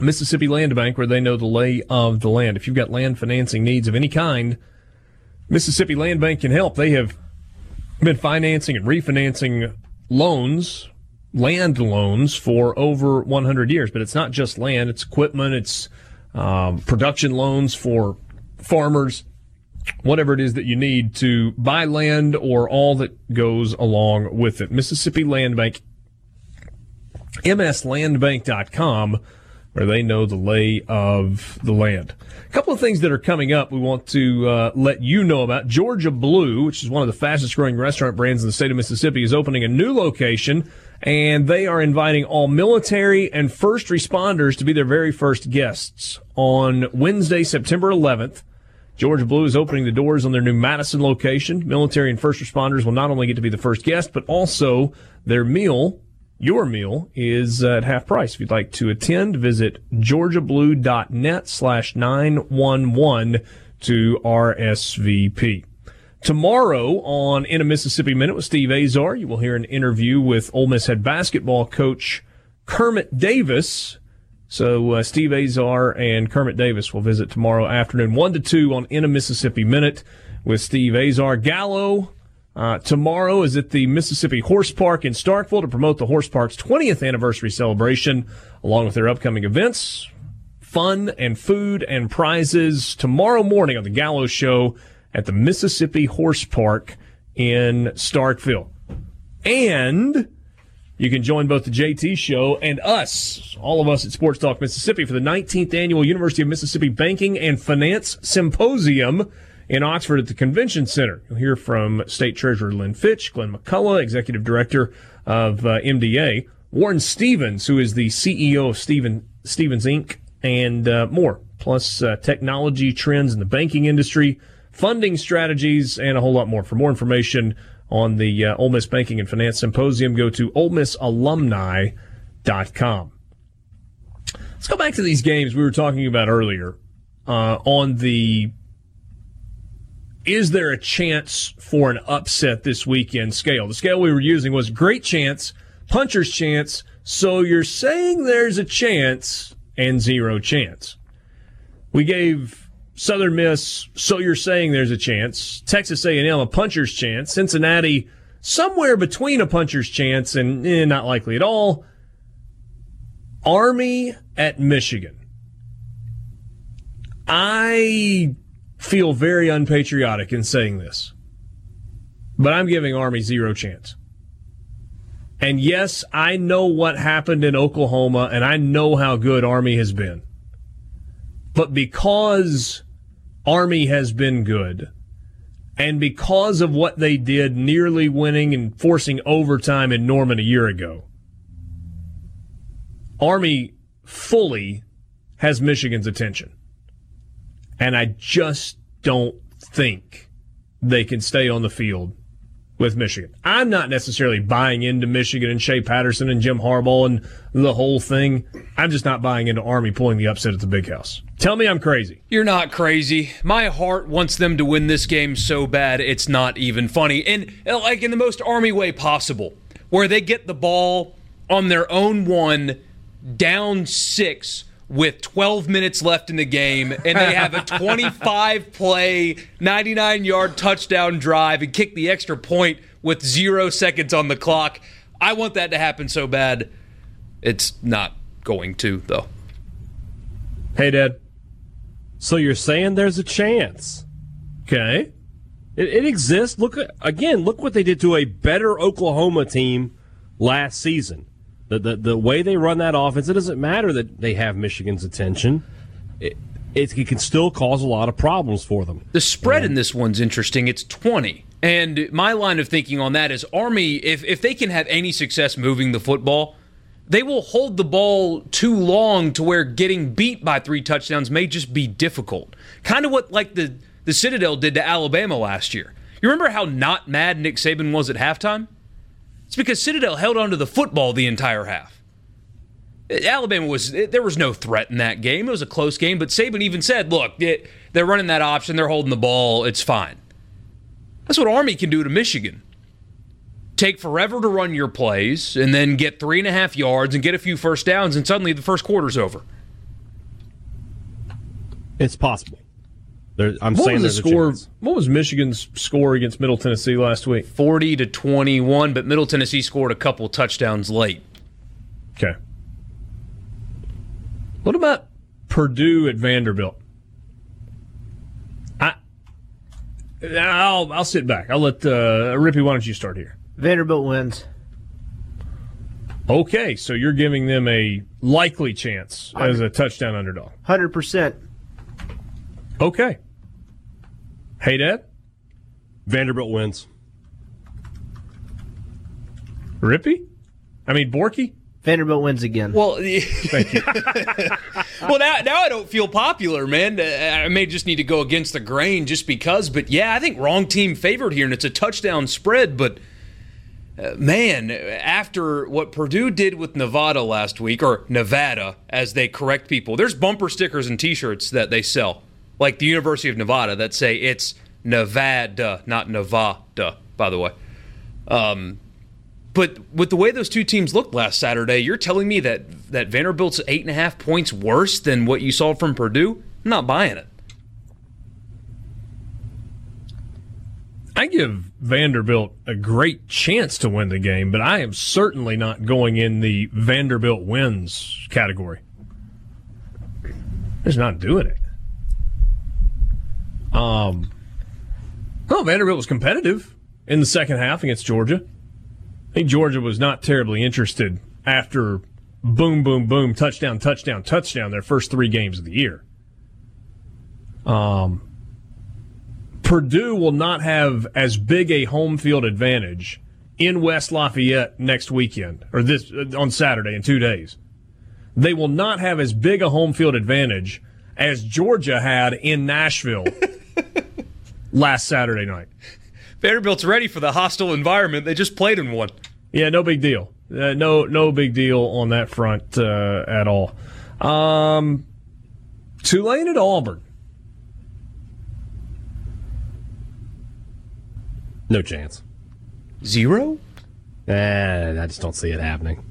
Mississippi Land Bank, where they know the lay of the land. If you've got land financing needs of any kind, Mississippi Land Bank can help. They have been financing and refinancing loans, land loans, for over 100 years. But it's not just land, it's equipment, it's um, production loans for farmers whatever it is that you need to buy land or all that goes along with it. Mississippi Land Bank, mslandbank.com, where they know the lay of the land. A couple of things that are coming up we want to uh, let you know about. Georgia Blue, which is one of the fastest growing restaurant brands in the state of Mississippi, is opening a new location and they are inviting all military and first responders to be their very first guests on Wednesday, September 11th Georgia Blue is opening the doors on their new Madison location. Military and first responders will not only get to be the first guest, but also their meal, your meal, is at half price. If you'd like to attend, visit georgiablue.net slash 911 to RSVP. Tomorrow on In a Mississippi Minute with Steve Azar, you will hear an interview with Ole Miss head basketball coach Kermit Davis so uh, Steve Azar and Kermit Davis will visit tomorrow afternoon, one to two on In a Mississippi Minute with Steve Azar. Gallo uh, tomorrow is at the Mississippi Horse Park in Starkville to promote the Horse Park's 20th anniversary celebration, along with their upcoming events, fun and food and prizes tomorrow morning on the Gallo Show at the Mississippi Horse Park in Starkville. And you can join both the JT show and us, all of us at Sports Talk Mississippi for the 19th annual University of Mississippi Banking and Finance Symposium in Oxford at the Convention Center. You'll hear from State Treasurer Lynn Fitch, Glenn McCullough, Executive Director of uh, MDA, Warren Stevens, who is the CEO of Steven, Stevens Inc., and uh, more, plus uh, technology trends in the banking industry, funding strategies, and a whole lot more. For more information, on the uh, Ole Miss Banking and Finance Symposium, go to OleMissAlumni.com. Let's go back to these games we were talking about earlier uh, on the is there a chance for an upset this weekend scale? The scale we were using was great chance, puncher's chance, so you're saying there's a chance and zero chance. We gave Southern Miss, so you're saying there's a chance. Texas A&M, a puncher's chance. Cincinnati, somewhere between a puncher's chance and eh, not likely at all. Army at Michigan. I feel very unpatriotic in saying this, but I'm giving Army zero chance. And yes, I know what happened in Oklahoma, and I know how good Army has been. But because Army has been good. And because of what they did, nearly winning and forcing overtime in Norman a year ago, Army fully has Michigan's attention. And I just don't think they can stay on the field with Michigan. I'm not necessarily buying into Michigan and Shea Patterson and Jim Harbaugh and the whole thing. I'm just not buying into Army pulling the upset at the big house. Tell me I'm crazy. You're not crazy. My heart wants them to win this game so bad it's not even funny. And uh, like in the most Army way possible, where they get the ball on their own one, down six with 12 minutes left in the game and they have a 25 play, 99 yard touchdown drive and kick the extra point with zero seconds on the clock. I want that to happen so bad. It's not going to, though. Hadad. So you're saying there's a chance? Okay. It, it exists. Look again. Look what they did to a better Oklahoma team last season. The, the, the way they run that offense, it doesn't matter that they have Michigan's attention. It, it, it can still cause a lot of problems for them. The spread in this one's interesting. It's 20. And my line of thinking on that is Army, if, if they can have any success moving the football, they will hold the ball too long to where getting beat by three touchdowns may just be difficult. Kind of what like the the Citadel did to Alabama last year. You remember how not mad Nick Saban was at halftime? It's because Citadel held onto the football the entire half. Alabama was there was no threat in that game. It was a close game, but Saban even said, "Look, it, they're running that option. They're holding the ball. It's fine." That's what Army can do to Michigan. Take forever to run your plays, and then get three and a half yards and get a few first downs, and suddenly the first quarter's over. It's possible. There, I'm what saying was the score? a. What was Michigan's score against Middle Tennessee last week? Forty to twenty-one, but Middle Tennessee scored a couple touchdowns late. Okay. What about Purdue at Vanderbilt? I, I'll I'll sit back. I'll let uh, Rippee. Why don't you start here? Vanderbilt wins. Okay, so you're giving them a likely chance as a touchdown underdog. 100%. Okay. Hadad. Vanderbilt wins. Rippee. I mean Borky. Vanderbilt wins again. Well, well now, now I don't feel popular, man. Uh, I may just need to go against the grain just because. But yeah, I think wrong team favored here, and it's a touchdown spread. But uh, man, after what Purdue did with Nevada last week, or Nevada as they correct people, there's bumper stickers and T-shirts that they sell, like the University of Nevada, that say it's Nevada, not Nevada. By the way. Um, but with the way those two teams looked last Saturday, you're telling me that that Vanderbilt's eight and a half points worse than what you saw from Purdue? I'm not buying it. I give Vanderbilt a great chance to win the game, but I am certainly not going in the Vanderbilt wins category. Just not doing it. Um, no, Vanderbilt was competitive in the second half against Georgia. I think Georgia was not terribly interested after boom, boom, boom, touchdown, touchdown, touchdown their first three games of the year. Um, Purdue will not have as big a home field advantage in West Lafayette next weekend or this uh, on Saturday in two days. They will not have as big a home field advantage as Georgia had in Nashville last Saturday night. Vanderbilt's ready for the hostile environment. They just played in one. Yeah, no big deal. Uh, no, no big deal on that front uh, at all. Um, Tulane at Auburn. No chance. Zero? Eh, I just don't see it happening.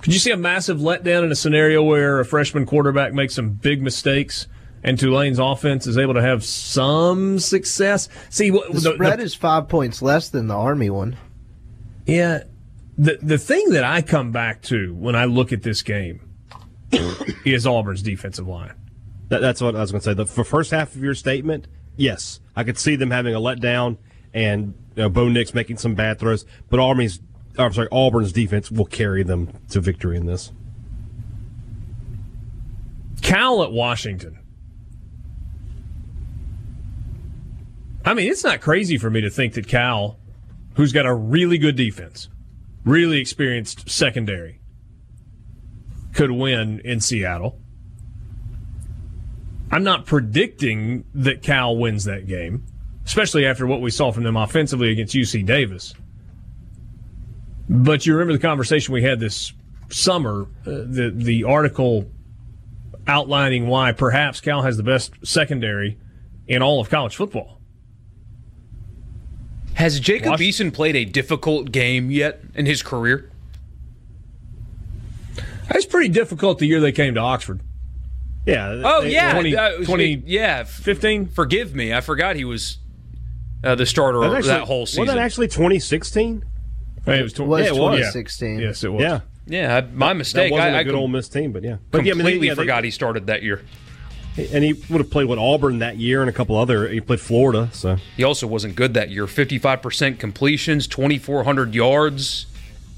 Could you see a massive letdown in a scenario where a freshman quarterback makes some big mistakes and Tulane's offense is able to have some success? See, what the, spread is five points less than the Army one. Yeah, the the thing that I come back to when I look at this game is Auburn's defensive line. That, that's what I was going to say. The for first half of your statement, yes, I could see them having a letdown and you know, Bo Nix making some bad throws, but Army's, I'm sorry, Auburn's defense will carry them to victory in this. Cal at Washington. I mean, it's not crazy for me to think that Cal, who's got a really good defense, really experienced secondary, could win in Seattle. I'm not predicting that Cal wins that game, especially after what we saw from them offensively against UC Davis. But you remember the conversation we had this summer, uh, the the article outlining why perhaps Cal has the best secondary in all of college football. Has Jacob Wash- Eason played a difficult game yet in his career? It's pretty difficult the year they came to Oxford. Yeah. Oh they- yeah, 20 Uh, 20 yeah. 15? Forgive me, I forgot he was uh, the starter That's that actually- whole season. Was that actually 2016? Hey, it was, tw- Was yeah, it 2016. Yes, it was. Yeah. yeah, I, my That wasn't I, a I good com- Ole Miss team, but yeah. But yeah, I mean, completely they- yeah, they- forgot he started that year. And he would have played with Auburn that year and a couple other. He played Florida, so He also wasn't good that year. Fifty-five percent completions, twenty-four hundred yards,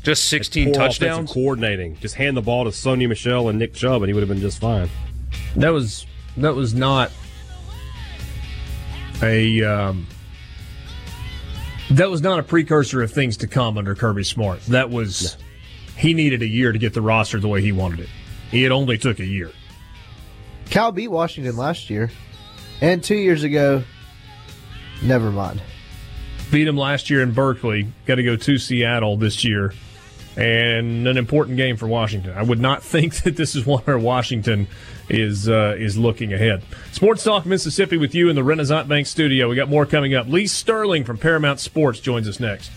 just sixteen poor touchdowns. coordinating. Just hand the ball to Sony Michel and Nick Chubb, and he would have been just fine. That was that was not a um, that was not a precursor of things to come under Kirby Smart. That was he needed a year to get the roster the way he wanted it. It only took a year. Cal beat Washington last year, and two years ago. Never mind. Beat him last year in Berkeley. Got to go to Seattle this year, and an important game for Washington. I would not think that this is one where Washington is uh, is looking ahead. Sports Talk Mississippi with you in the Renaissance Bank studio. We got more coming up. Lee Sterling from Paramount Sports joins us next.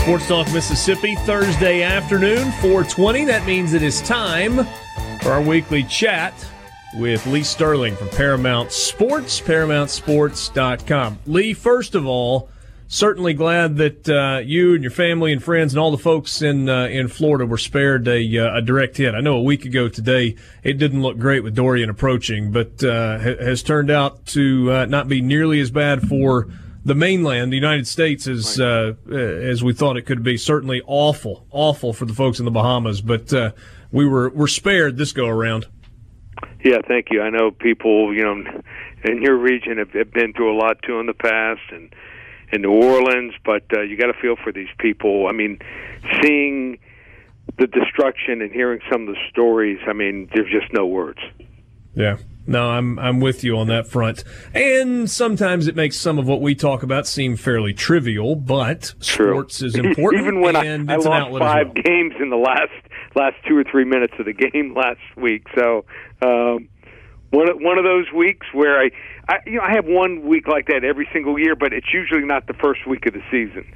Sports Talk Mississippi Thursday afternoon, 420. That means it is time for our weekly chat with Lee Sterling from Paramount Sports, ParamountSports.com. Lee, first of all, certainly glad that uh, you and your family and friends and all the folks in uh, in Florida were spared a, uh, a, direct hit. I know a week ago today it didn't look great with Dorian approaching, but uh, has turned out to uh, not be nearly as bad for the mainland, the United States, as uh, as we thought it could be. Certainly awful, awful for the folks in the Bahamas, but we were were spared this go around. Yeah, thank you. I know people, you know, in your region have, have been through a lot too in the past, and in New Orleans. But uh, you got to feel for these people. I mean, seeing the destruction and hearing some of the stories. I mean, there's just no words. Yeah. No, I'm I'm with you on that front. And sometimes it makes some of what we talk about seem fairly trivial, but True. sports is important. Even when I, I lost five well. games in the last last two or three minutes of the game last week, so um, one of, one of those weeks where I, I you know I have one week like that every single year, but it's usually not the first week of the season.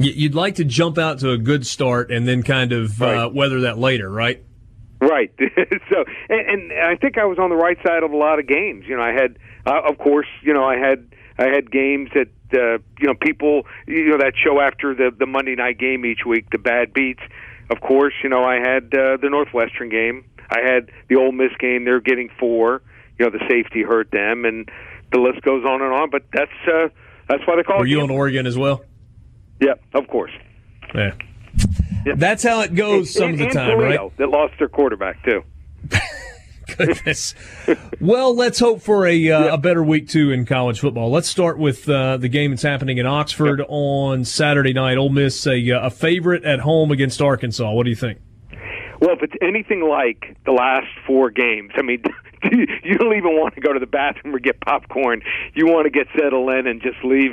You'd like to jump out to a good start and then kind of uh, right. uh, weather that later, right? Right. so, and, and I think I was on the right side of a lot of games. You know, I had, uh, of course, you know, I had I had games that uh, you know people, you know, that show after the the Monday night game each week, the bad beats. Of course, you know, I had uh, the Northwestern game I had the Ole Miss game; they're getting four. You know, the safety hurt them, and the list goes on and on. But that's uh, that's why they call. Were it you on Oregon as well? Yeah, of course. Yeah. That's how it goes some and, of the time, Toledo, right? That lost their quarterback too. Goodness. well, let's hope for a, uh, a better week two in college football. Let's start with uh, the game that's happening in Oxford yep. on Saturday night. Ole Miss a, uh, a favorite at home against Arkansas. What do you think? Well, if it's anything like the last four games, I mean, you don't even want to go to the bathroom or get popcorn. You want to get settled in and just leave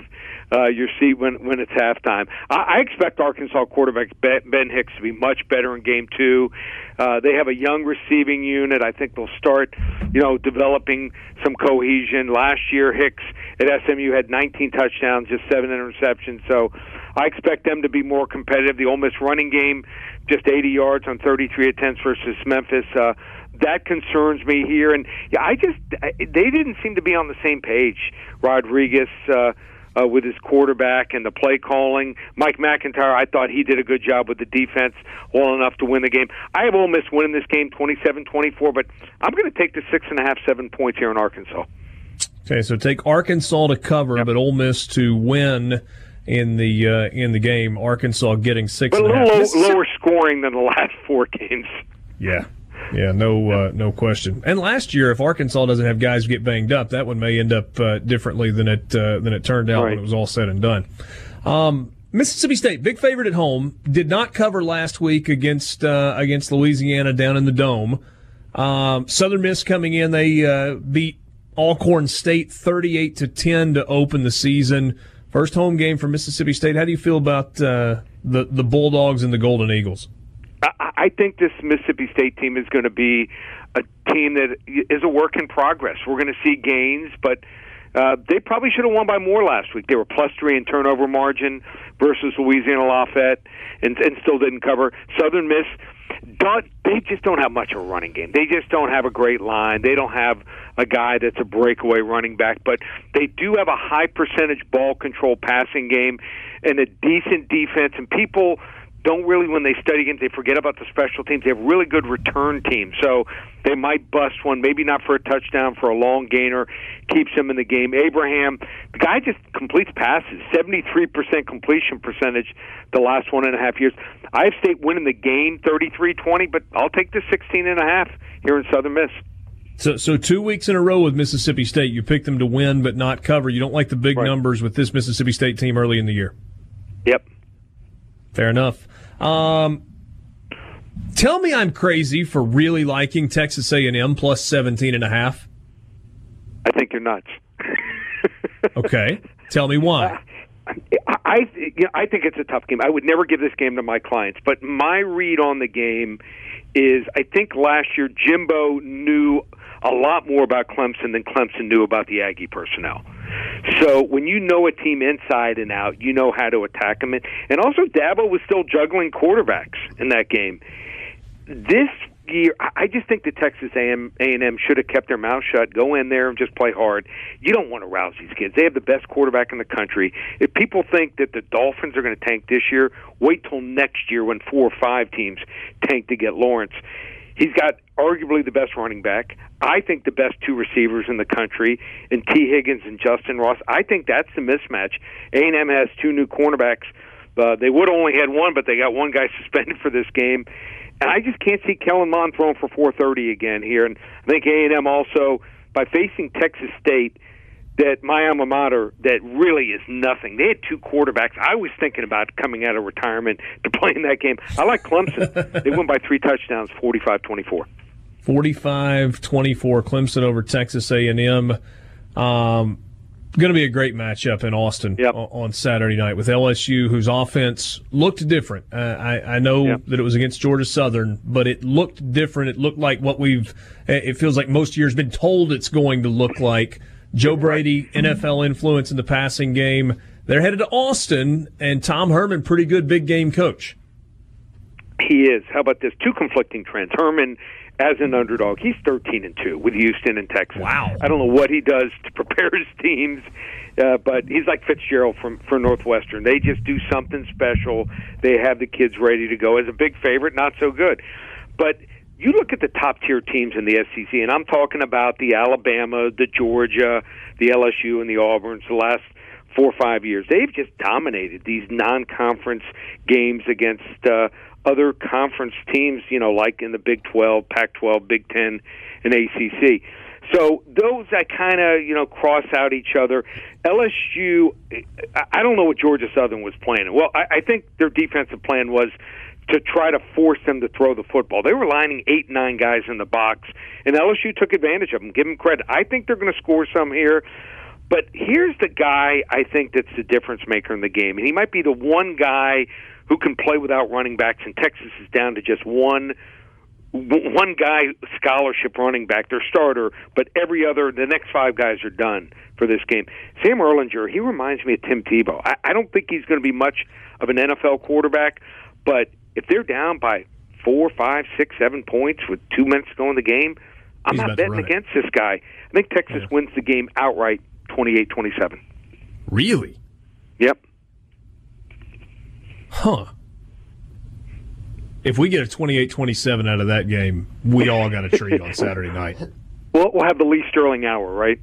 uh, your seat when when it's halftime. I, I expect Arkansas quarterback Ben Hicks to be much better in game two. Uh, they have a young receiving unit. I think they'll start, you know, developing some cohesion. Last year, Hicks at SMU had 19 touchdowns, just seven interceptions. So I expect them to be more competitive. The Ole Miss running game just 80 yards on 33 attempts versus Memphis. Uh, that concerns me here, and yeah, I just they didn't seem to be on the same page. Rodriguez. Uh, uh, with his quarterback and the play calling. Mike MacIntyre, I thought he did a good job with the defense, well enough to win the game. I have Ole Miss winning this game 27-24, but I'm going to take the six and a half, seven points here in Arkansas. Okay, so take Arkansas to cover, yep. but Ole Miss to win in the uh, in the game. Arkansas getting six. But a little low, lower scoring than the last four games. Yeah. Yeah, no, uh, no question. And last year, if Arkansas doesn't have guys get banged up, that one may end up uh, differently than it uh, than it turned out right. when it was all said and done. Um, Mississippi State, big favorite at home, did not cover last week against uh, against Louisiana down in the dome. Um, Southern Miss coming in, they uh, beat Alcorn State thirty-eight to ten to open the season. First home game for Mississippi State. How do you feel about uh, the the Bulldogs and the Golden Eagles? I, think this Mississippi State team is going to be a team that is a work in progress. We're going to see gains, but uh, they probably should have won by more last week. They were plus three in turnover margin versus Louisiana Lafayette, and, and still didn't cover. Southern Miss, don't, they just don't have much of a running game. They just don't have a great line. They don't have a guy that's a breakaway running back, but they do have a high percentage ball control passing game and a decent defense. And people don't really, when they study games, they forget about the special teams. They have really good return teams, so they might bust one, maybe not for a touchdown, for a long gainer, keeps them in the game. Abraham, the guy just completes passes, seventy-three percent completion percentage the last one and a half years. I have State winning the game, thirty-three twenty, but I'll take the sixteen and a half here in Southern Miss. So, so two weeks in a row with Mississippi State, you picked them to win but not cover. You don't like the big right. numbers with this Mississippi State team early in the year. Yep. Fair enough. Um, tell me I'm crazy for really liking Texas A&M plus 17 and a half. I think you're nuts. okay. Tell me why. I you know, I think it's a tough game. I would never give this game to my clients, but my read on the game is I think last year Jimbo knew a lot more about Clemson than Clemson knew about the Aggie personnel. So when you know a team inside and out, you know how to attack them. And also, Dabo was still juggling quarterbacks in that game. This year, I just think the Texas A&M, A&M should have kept their mouth shut, go in there and just play hard. You don't want to rouse these kids. They have the best quarterback in the country. If people think that the Dolphins are going to tank this year, wait till next year when four or five teams tank to get Lawrence. He's got arguably the best running back. I think the best two receivers in the country in Tee Higgins and Justyn Ross. I think that's the mismatch. A&M has two new cornerbacks. Uh, they would have only had one, but they got one guy suspended for this game. And I just can't see Kellen Mond throwing for 430 again here. And I think A&M also, by facing Texas State, that my alma mater that really is nothing. They had two quarterbacks. I was thinking about coming out of retirement to play in that game. I like Clemson. they won by three touchdowns, 45-24. 45-24 Clemson over Texas A&M. Um, going to be a great matchup in Austin yep. on Saturday night with LSU, whose offense looked different. Uh, I, I, know yep. that it was against Georgia Southern, but it looked different. It looked like what we've. It feels like most years been told it's going to look like. Joe Brady, NFL influence in the passing game. They're headed to Austin, and Tom Herman, pretty good big game coach. He is. How about this? Two conflicting trends. Herman, as an underdog, he's thirteen and two with Houston and Texas. Wow. I don't know what he does to prepare his teams, uh, but he's like Fitzgerald from for Northwestern. They just do something special. They have the kids ready to go. As a big favorite, not so good, but you look at the top tier teams in the SEC, and I'm talking about the Alabama, the Georgia, the LSU, and the Auburns. The last four or five years, they've just dominated these non-conference games against uh, other conference teams. You know, like in the Big 12, Pac-12, Big 10, and ACC. So those I kind of you know cross out each other. LSU, I don't know what Georgia Southern was planning. Well, I, I think their defensive plan was to try to force them to throw the football. They were lining eight, nine guys in the box, and LSU took advantage of them. Give them credit. I think they're going to score some here. But here's the guy I think that's the difference maker in the game, and he might be the one guy who can play without running backs. And Texas is down to just one one guy scholarship running back, their starter, but every other the next five guys are done for this game. Sam Ehlinger, he reminds me of Tim Tebow. I, I don't think he's going to be much of an NFL quarterback, but if they're down by four, five, six, seven points with two minutes to go in the game, I'm He's not betting against this guy. I think Texas yeah. wins the game outright 28 27. Really? Yep. Huh. If we get a 28 27 out of that game, we all got a treat on Saturday night. Well, we'll have the Lee Sterling hour, right?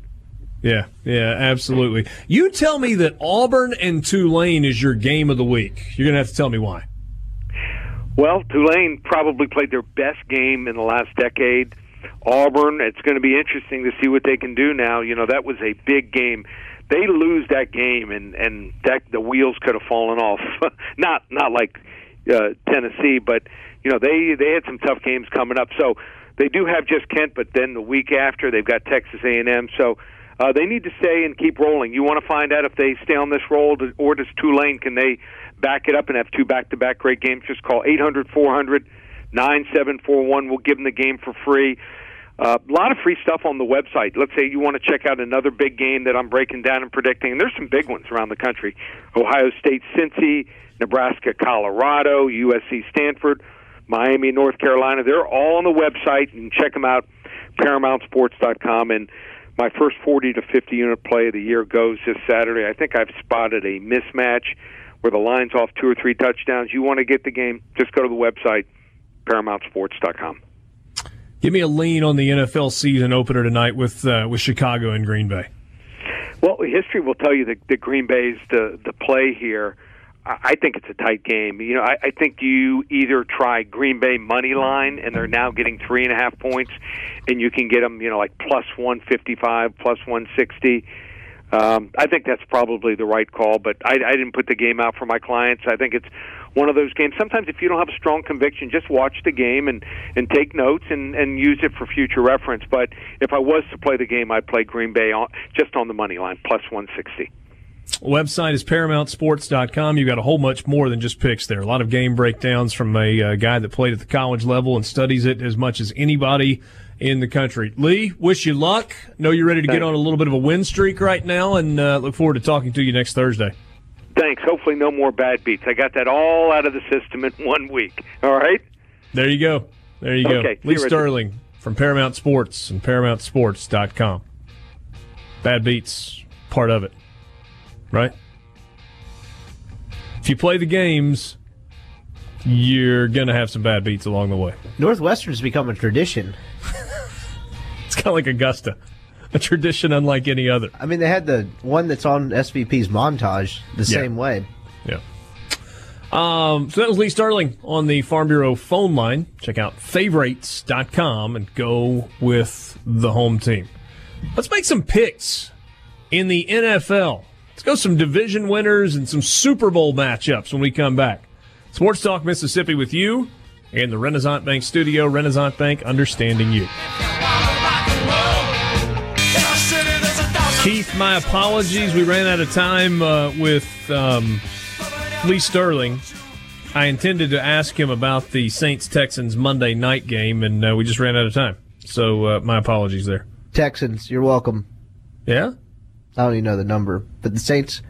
Yeah, yeah, absolutely. You tell me that Auburn and Tulane is your game of the week. You're going to have to tell me why. Well, Tulane probably played their best game in the last decade. Auburn, it's going to be interesting to see what they can do now. You know, that was a big game. They lose that game, and and that the wheels could have fallen off. not not like uh, Tennessee, but you know they they had some tough games coming up. So they do have just Kent, but then the week after they've got Texas A and M. So uh, they need to stay and keep rolling. You want to find out if they stay on this roll, or does Tulane can they back it up and have two back-to-back great games, just call eight hundred four hundred nine seven four one. We'll give them the game for free. Uh, a lot of free stuff on the website. Let's say you want to check out another big game that I'm breaking down and predicting. And there's some big ones around the country: Ohio State, Cincy, Nebraska, Colorado, USC, Stanford, Miami, North Carolina. They're all on the website. You can check them out. ParamountSports.com. And my first 40 to 50 unit play of the year goes this Saturday. I think I've spotted a mismatch where the line's off two or three touchdowns, you want to get the game, just go to the website, ParamountSports.com. Give me a lean on the NFL season opener tonight with uh, with Chicago and Green Bay. Well, history will tell you that, that Green Bay's the the play here. I think it's a tight game. You know, I, I think you either try Green Bay money line, and they're now getting three and a half points, and you can get them, you know, like plus one fifty five, plus one sixty um, I think that's probably the right call, but I, I didn't put the game out for my clients. I think it's one of those games. Sometimes if you don't have a strong conviction, just watch the game and and take notes and and use it for future reference. But if I was to play the game, I'd play Green Bay on, just on the money line plus 160. Website is ParamountSports.com. You've got a whole much more than just picks there. A lot of game breakdowns from a uh, guy that played at the college level and studies it as much as anybody in the country. Lee, wish you luck. Know you're ready to Thanks. get on a little bit of a win streak right now, and uh, look forward to talking to you next Thursday. Thanks. Hopefully, no more bad beats. I got that all out of the system in one week. All right. There you go. There you Okay. go. See Lee you, Richard. Sterling from Paramount Sports and ParamountSports.com. Bad beats, part of it, right? If you play the games, you're going to have some bad beats along the way. Northwestern's become a tradition. It's kind of like Augusta, a tradition unlike any other. I mean, they had the one that's on SVP's montage the Yeah. same way. Yeah. Um, so that was Lee Sterling on the Farm Bureau phone line. Check out favorites.com and go with the home team. Let's make some picks in the NFL. Let's go some division winners and some Super Bowl matchups when we come back. Sports Talk Mississippi with you in the Renaissance Bank studio. Renaissance Bank, understanding you. Keith, my apologies. We ran out of time uh, with um, Lee Sterling. I intended to ask him about the Saints Texans Monday night game, and uh, we just ran out of time. So uh, my apologies there. Texans, you're welcome. Yeah? I don't even know the number, but the Saints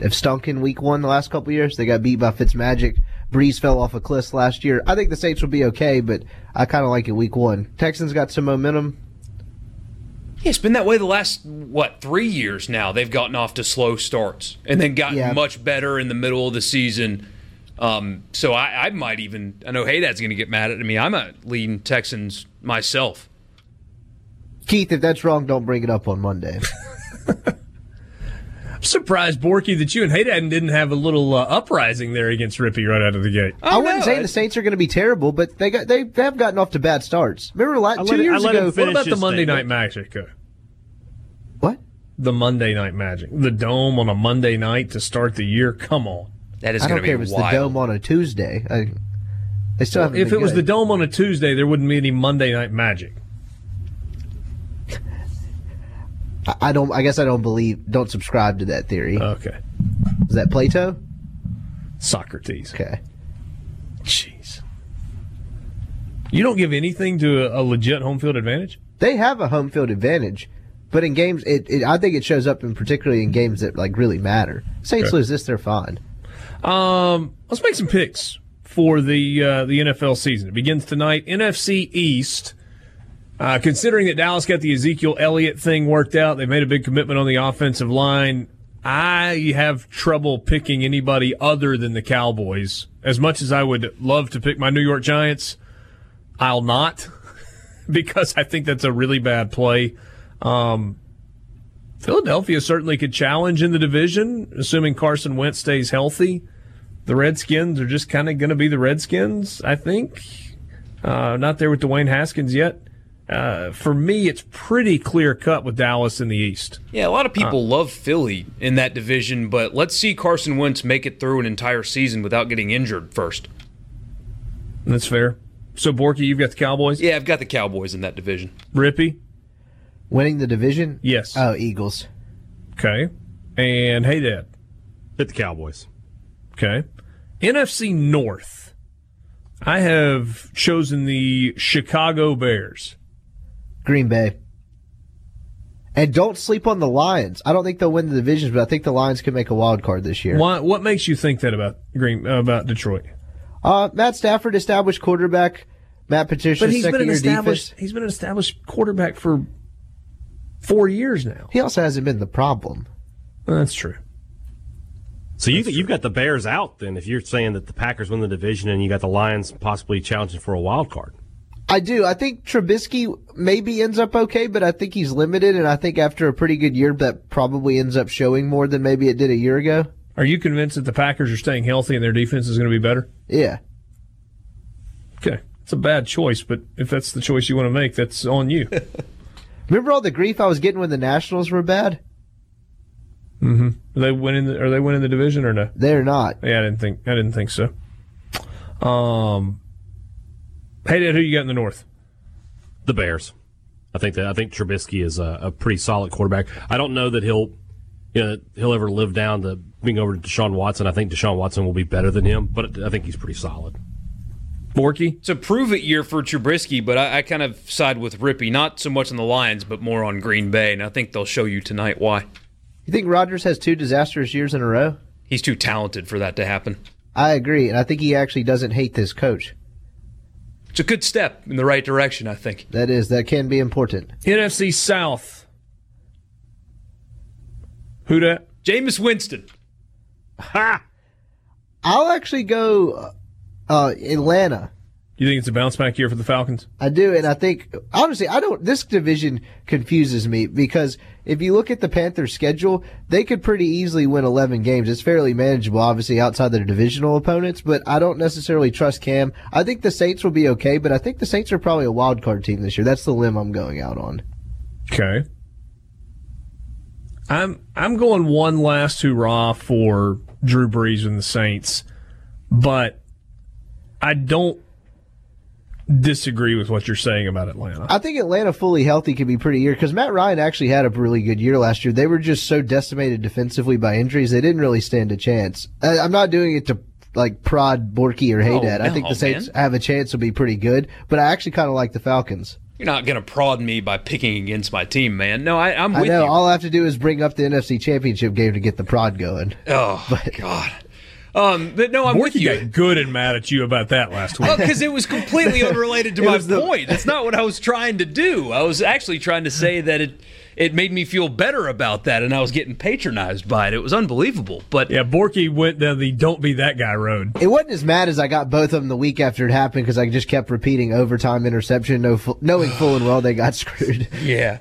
have stunk in Week One the last couple years. They got beat by Fitzmagic. Brees fell off a cliff last year. I think the Saints will be okay, but I kind of like it Week One. Texans got some momentum. Yeah, it's been that way the last what three years now. They've gotten off to slow starts and then gotten Yeah. much better in the middle of the season. Um, so I, I might even I know Hadad's going to get mad at me. I'm a leading Texans myself. Keith, if that's wrong, don't bring it up on Monday. I'm surprised, Borky, that you and Hayden didn't have a little uh, uprising there against Rippee right out of the gate. I wouldn't no, say I- the Saints are going to be terrible, but they got they have gotten off to bad starts. Remember, like I two it- years ago. What about the Monday statement. night magic? What? The Monday night magic. The dome on a Monday night to start the year? Come on. That is I don't care if it's wild. the dome on a Tuesday. I, they still haven't. If it been was the dome on a Tuesday, there wouldn't be any Monday night magic. I, don't. I guess I don't believe. Don't subscribe to that theory. Okay. is that Plato? Socrates. Okay. Jeez. You don't give anything to a, a legit home field advantage? They have a home field advantage, but in games, it, it I think it shows up in particularly in games that like really matter. Saints Okay. lose this, they're fine. Um, let's make some picks for the uh, the NFL season. It begins tonight. NFC East. Uh, considering that Dallas got the Ezekiel Elliott thing worked out, they made a big commitment on the offensive line. I have trouble picking anybody other than the Cowboys. As much as I would love to pick my New York Giants, I'll not because I think that's a really bad play. Um, Philadelphia certainly could challenge in the division, assuming Carson Wentz stays healthy. The Redskins are just kind of going to be the Redskins, I think. Uh, not there with Dwayne Haskins yet. Uh, for me, it's pretty clear cut with Dallas in the East. Yeah, a lot of people love Philly in that division, but let's see Carson Wentz make it through an entire season without getting injured first. That's fair. So, Borky, you've got the Cowboys? Yeah, I've got the Cowboys in that division. Rippee? Winning the division? Yes. Oh, Eagles. Okay. And Hadad. Hit the Cowboys. Okay. NFC North. I have chosen the Chicago Bears. Green Bay. And don't sleep on the Lions. I don't think they'll win the divisions, but I think the Lions can make a wild card this year. Why, what makes you think that about Green about Detroit? Uh, Matt Stafford, established quarterback. Matt Patricia, But he's been an year established defense. he's been an established quarterback for four years now. He also hasn't been the problem. That's true. So you, you've got the Bears out then if you're saying that the Packers win the division and you got the Lions possibly challenging for a wild card. I do. I think Trubisky maybe ends up okay, but I think he's limited, and I think after a pretty good year, that probably ends up showing more than maybe it did a year ago. Are you convinced that the Packers are staying healthy and their defense is going to be better? Yeah. Okay, it's a bad choice, but if that's the choice you want to make, that's on you. Remember all the grief I was getting when the Nationals were bad? Mm-hmm. Are they winning? The, are they winning the division or no? They're not. Yeah, I didn't think. I didn't think so. Um. Hadad, who you got in the North? The Bears. I think that I think Trubisky is a, a pretty solid quarterback. I don't know that he'll, you know, he'll ever live down to being over to Deshaun Watson. I think Deshaun Watson will be better than him, but I think he's pretty solid. Borky? It's a prove it year for Trubisky, but I, I kind of side with Rippee, not so much on the Lions, but more on Green Bay, and I think they'll show you tonight why. You think Rodgers has two disastrous years in a row? He's too talented for that to happen. I agree, and I think he actually doesn't hate this coach. It's a good step in the right direction, I think. That is, that can be important. NFC South. Who that? Jameis Winston. Ha! I'll actually go uh, Atlanta. You think it's a bounce back year for the Falcons? I do, and I think honestly, I don't. This division confuses me because if you look at the Panthers' schedule, they could pretty easily win 11 games. It's fairly manageable, obviously outside their divisional opponents. But I don't necessarily trust Cam. I think the Saints will be okay, but I think the Saints are probably a wild card team this year. That's the limb I'm going out on. Okay. I'm I'm going one last hurrah for Drew Brees and the Saints, but I don't disagree with what you're saying about Atlanta. I think Atlanta fully healthy could be pretty year because Matt Ryan actually had a really good year last year. They were just so decimated defensively by injuries, they didn't really stand a chance. I, I'm not doing it to like prod Borky or Hadad. Oh, I think the Saints man. have a chance to be pretty good, but I actually kind of like the Falcons. You're not going to prod me by picking against my team, man. No, I, I'm I know. you. All I have to do is bring up the NFC Championship game to get the prod going. oh, God. Um, but no, I'm with Borky you. got good and mad at you about that last week. Well, because it was completely unrelated to my the- point. That's not what I was trying to do. I was actually trying to say that it it made me feel better about that, and I was getting patronized by it. It was unbelievable. But yeah, Borky went down the "Don't be that guy" road. It wasn't as mad as I got both of them the week after it happened because I just kept repeating overtime interception, no, knowing full and well they got screwed. yeah.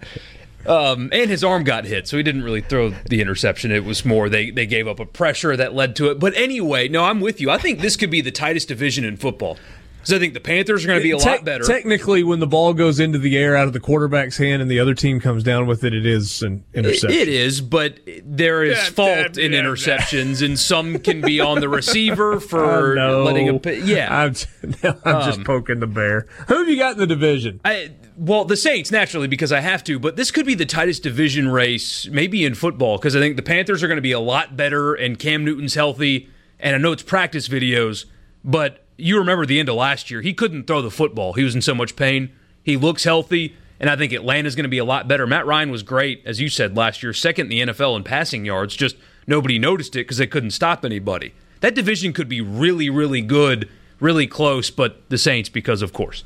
Um, and his arm got hit, so he didn't really throw the interception. It was more they, they gave up a pressure that led to it. But anyway, no, I'm with you. I think this could be the tightest division in football. Because I think the Panthers are going to be a Te- lot better. Technically, when the ball goes into the air out of the quarterback's hand and the other team comes down with it, it is an interception. It is, but there is Yeah, fault yeah, in yeah, interceptions, and some can be on the receiver for I know. letting a. Yeah, I'm, now I'm just Um, poking the bear. Who have you got in the division? I, well, the Saints naturally because I have to, but this could be the tightest division race maybe in football because I think the Panthers are going to be a lot better, and Cam Newton's healthy, and I know it's practice videos, but you remember the end of last year, he couldn't throw the football. He was in so much pain. He looks healthy, and I think Atlanta's going to be a lot better. Matt Ryan was great, as you said last year, second in the NFL in passing yards. Just nobody noticed it because they couldn't stop anybody. That division could be really, really good, really close, but the Saints because of course.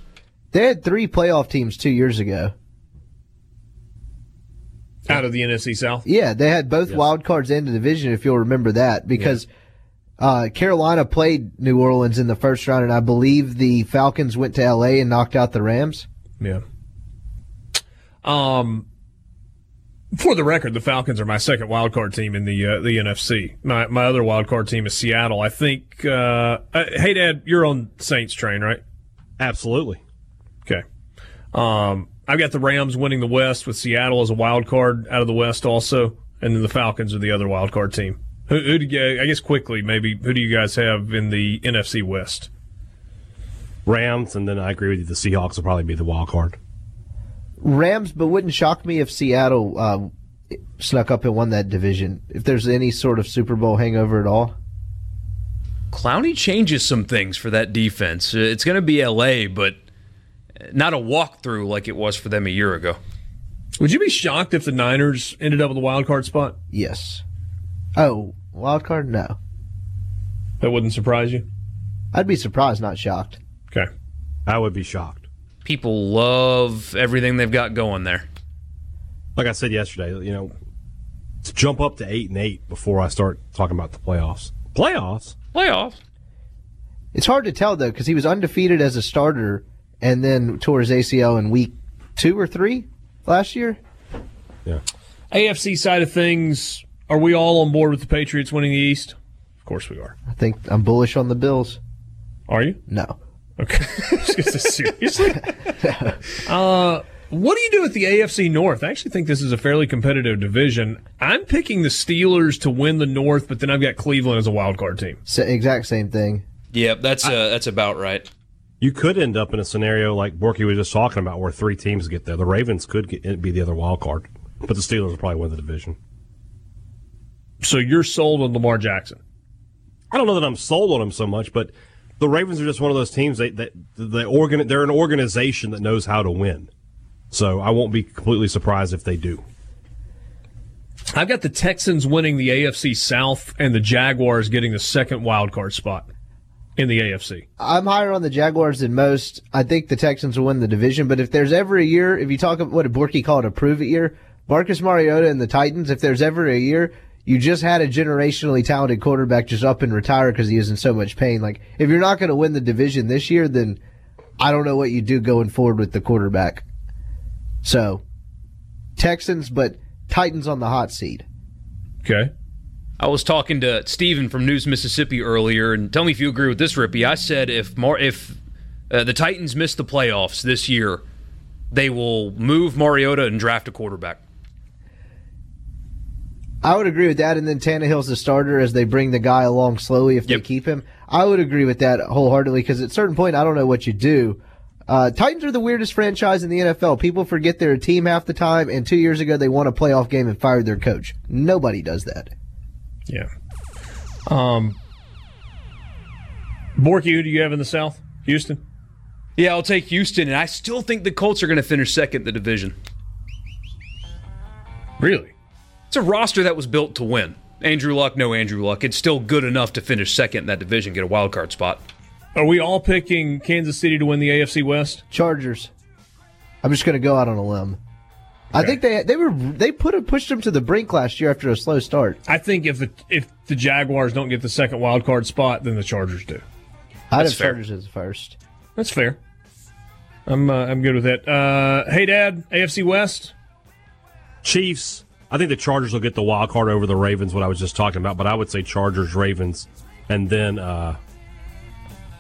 They had three playoff teams two years ago. Out of the NFC South? Yeah, they had both wild cards in the division, if you'll remember that, because uh, Carolina played New Orleans in the first round, and I believe the Falcons went to LA and knocked out the Rams. Yeah. Um, for the record, the Falcons are my second wild card team in the uh, the NFC. My my other wild card team is Seattle. I think. Uh, uh, Hadad, you're on Saints train, right? Absolutely. Okay. Um, I've got the Rams winning the West with Seattle as a wild card out of the West, also, and then the Falcons are the other wild card team. Who, who do you, I guess quickly, maybe who do you guys have in the NFC West? Rams, and then I agree with you. The Seahawks will probably be the wild card. Rams, but wouldn't shock me if Seattle uh, snuck up and won that division. If there's any sort of Super Bowl hangover at all. Clowney changes some things for that defense. Uh, It's going to be LA, but not a walkthrough like it was for them a year ago. Would you be shocked if the Niners ended up with a wild card spot? Yes. Oh, wild card? No. That wouldn't surprise you. I'd be surprised, not shocked. Okay. I would be shocked. People love everything they've got going there. Like I said yesterday, you know, to jump up to eight and eight before I start talking about the playoffs. Playoffs? Playoffs. It's hard to tell though because he was undefeated as a starter and then tore his ACL in week two or three last year. Yeah. AFC side of things, are we all on board with the Patriots winning the East? Of course we are. I think I'm bullish on the Bills. Are you? No. Okay. Just seriously. uh, what do you do with the AFC North? I actually think this is a fairly competitive division. I'm picking the Steelers to win the North, but then I've got Cleveland as a wild card team. exact same thing. Yep, that's uh, that's about right. You could end up in a scenario like Borky was just talking about, where three teams get there. The Ravens could get, be the other wild card, but the Steelers will probably win the division. So you're sold on Lamar Jackson? I don't know that I'm sold on him so much, but the Ravens are just one of those teams that, that the organ they're an organization that knows how to win. So I won't be completely surprised if they do. I've got the Texans winning the AFC South and the Jaguars getting the second wild card spot in the AFC. I'm higher on the Jaguars than most. I think the Texans will win the division, but if there's ever a year, if you talk about what Borky called a prove it year, Marcus Mariota and the Titans, if there's ever a year you just had a generationally talented quarterback just up and retire because he is in so much pain. Like, if you're not going to win the division this year, then I don't know what you do going forward with the quarterback. So, Texans, but Titans on the hot seat. Okay. I was talking to Steven from News Mississippi earlier, and tell me if you agree with this, Rippee. I said if Mar- if uh, the Titans miss the playoffs this year, they will move Mariota and draft a quarterback. I would agree with that. And then Tannehill's the starter as they bring the guy along slowly if yep. they keep him. I would agree with that wholeheartedly because at a certain point, I don't know what you do. Uh, Titans are the weirdest franchise in the NFL. People forget they're a team half the time, and two years ago they won a playoff game and fired their coach. Nobody does that. Yeah. Um, Borky, who do you have in the South? Houston? Yeah, I'll take Houston, and I still think the Colts are going to finish second in the division. Really? It's a roster that was built to win. Andrew Luck, no Andrew Luck. It's still good enough to finish second in that division, get a wild card spot. Are we all picking Kansas City to win the AFC West? Chargers. I'm just going to go out on a limb. Okay. I think they they were they put a, pushed them to the brink last year after a slow start. I think if the if the Jaguars don't get the second wild card spot, then the Chargers do. I'd have Chargers as first. That's fair. I'm uh, I'm good with that. Uh, Hadad, AFC West. Chiefs. I think the Chargers will get the wild card over the Ravens. What I was just talking about, but I would say Chargers, Ravens, and then uh,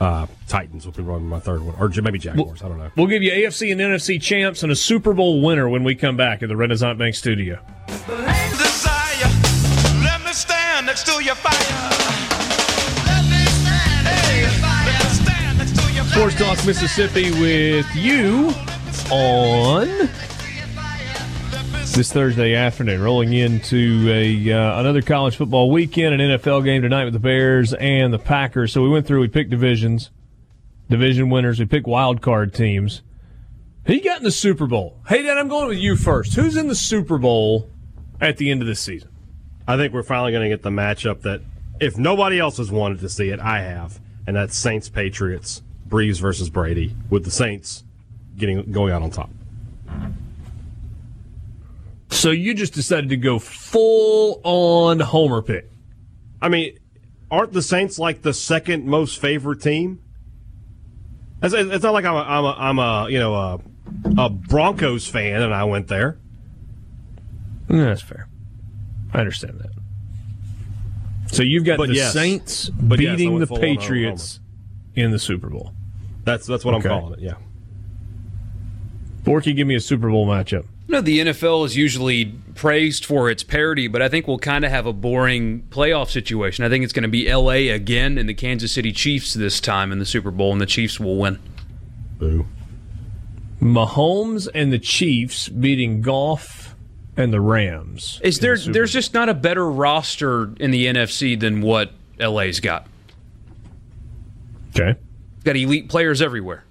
uh, Titans will be running my third one, or maybe Jaguars. We'll, I don't know. We'll give you AFC and NFC champs and a Super Bowl winner when we come back at the Renaissance Bank Studio. Sports Talk Mississippi with you on this Thursday afternoon, rolling into a uh, another college football weekend, an NFL game tonight with the Bears and the Packers. So we went through, we picked divisions, division winners, we picked wild card teams. Who got in the Super Bowl? Hadad, I'm going with you first. Who's in the Super Bowl at the end of this season? I think we're finally going to get the matchup that, if nobody else has wanted to see it, I have, and that's Saints Patriots, Brees versus Brady, with the Saints getting going out on top. So you just decided to go full on homer pick. I mean, aren't the Saints like the second most favorite team? It's, it's not like I'm a, I'm a, I'm a you know a, a Broncos fan and I went there. Yeah, that's fair. I understand that. So you've got but the yes. Saints but beating yes, the Patriots in the Super Bowl. That's that's what okay. I'm calling it. Yeah. Borky, give me a Super Bowl matchup. You know, the NFL is usually praised for its parity, but I think we'll kind of have a boring playoff situation. I think it's going to be LA again and the Kansas City Chiefs this time in the Super Bowl, and the Chiefs will win. Boo. Mahomes and the Chiefs beating Goff and the Rams. Is there? The there's just not a better roster in the NFC than what LA's got. Okay. Got elite players everywhere,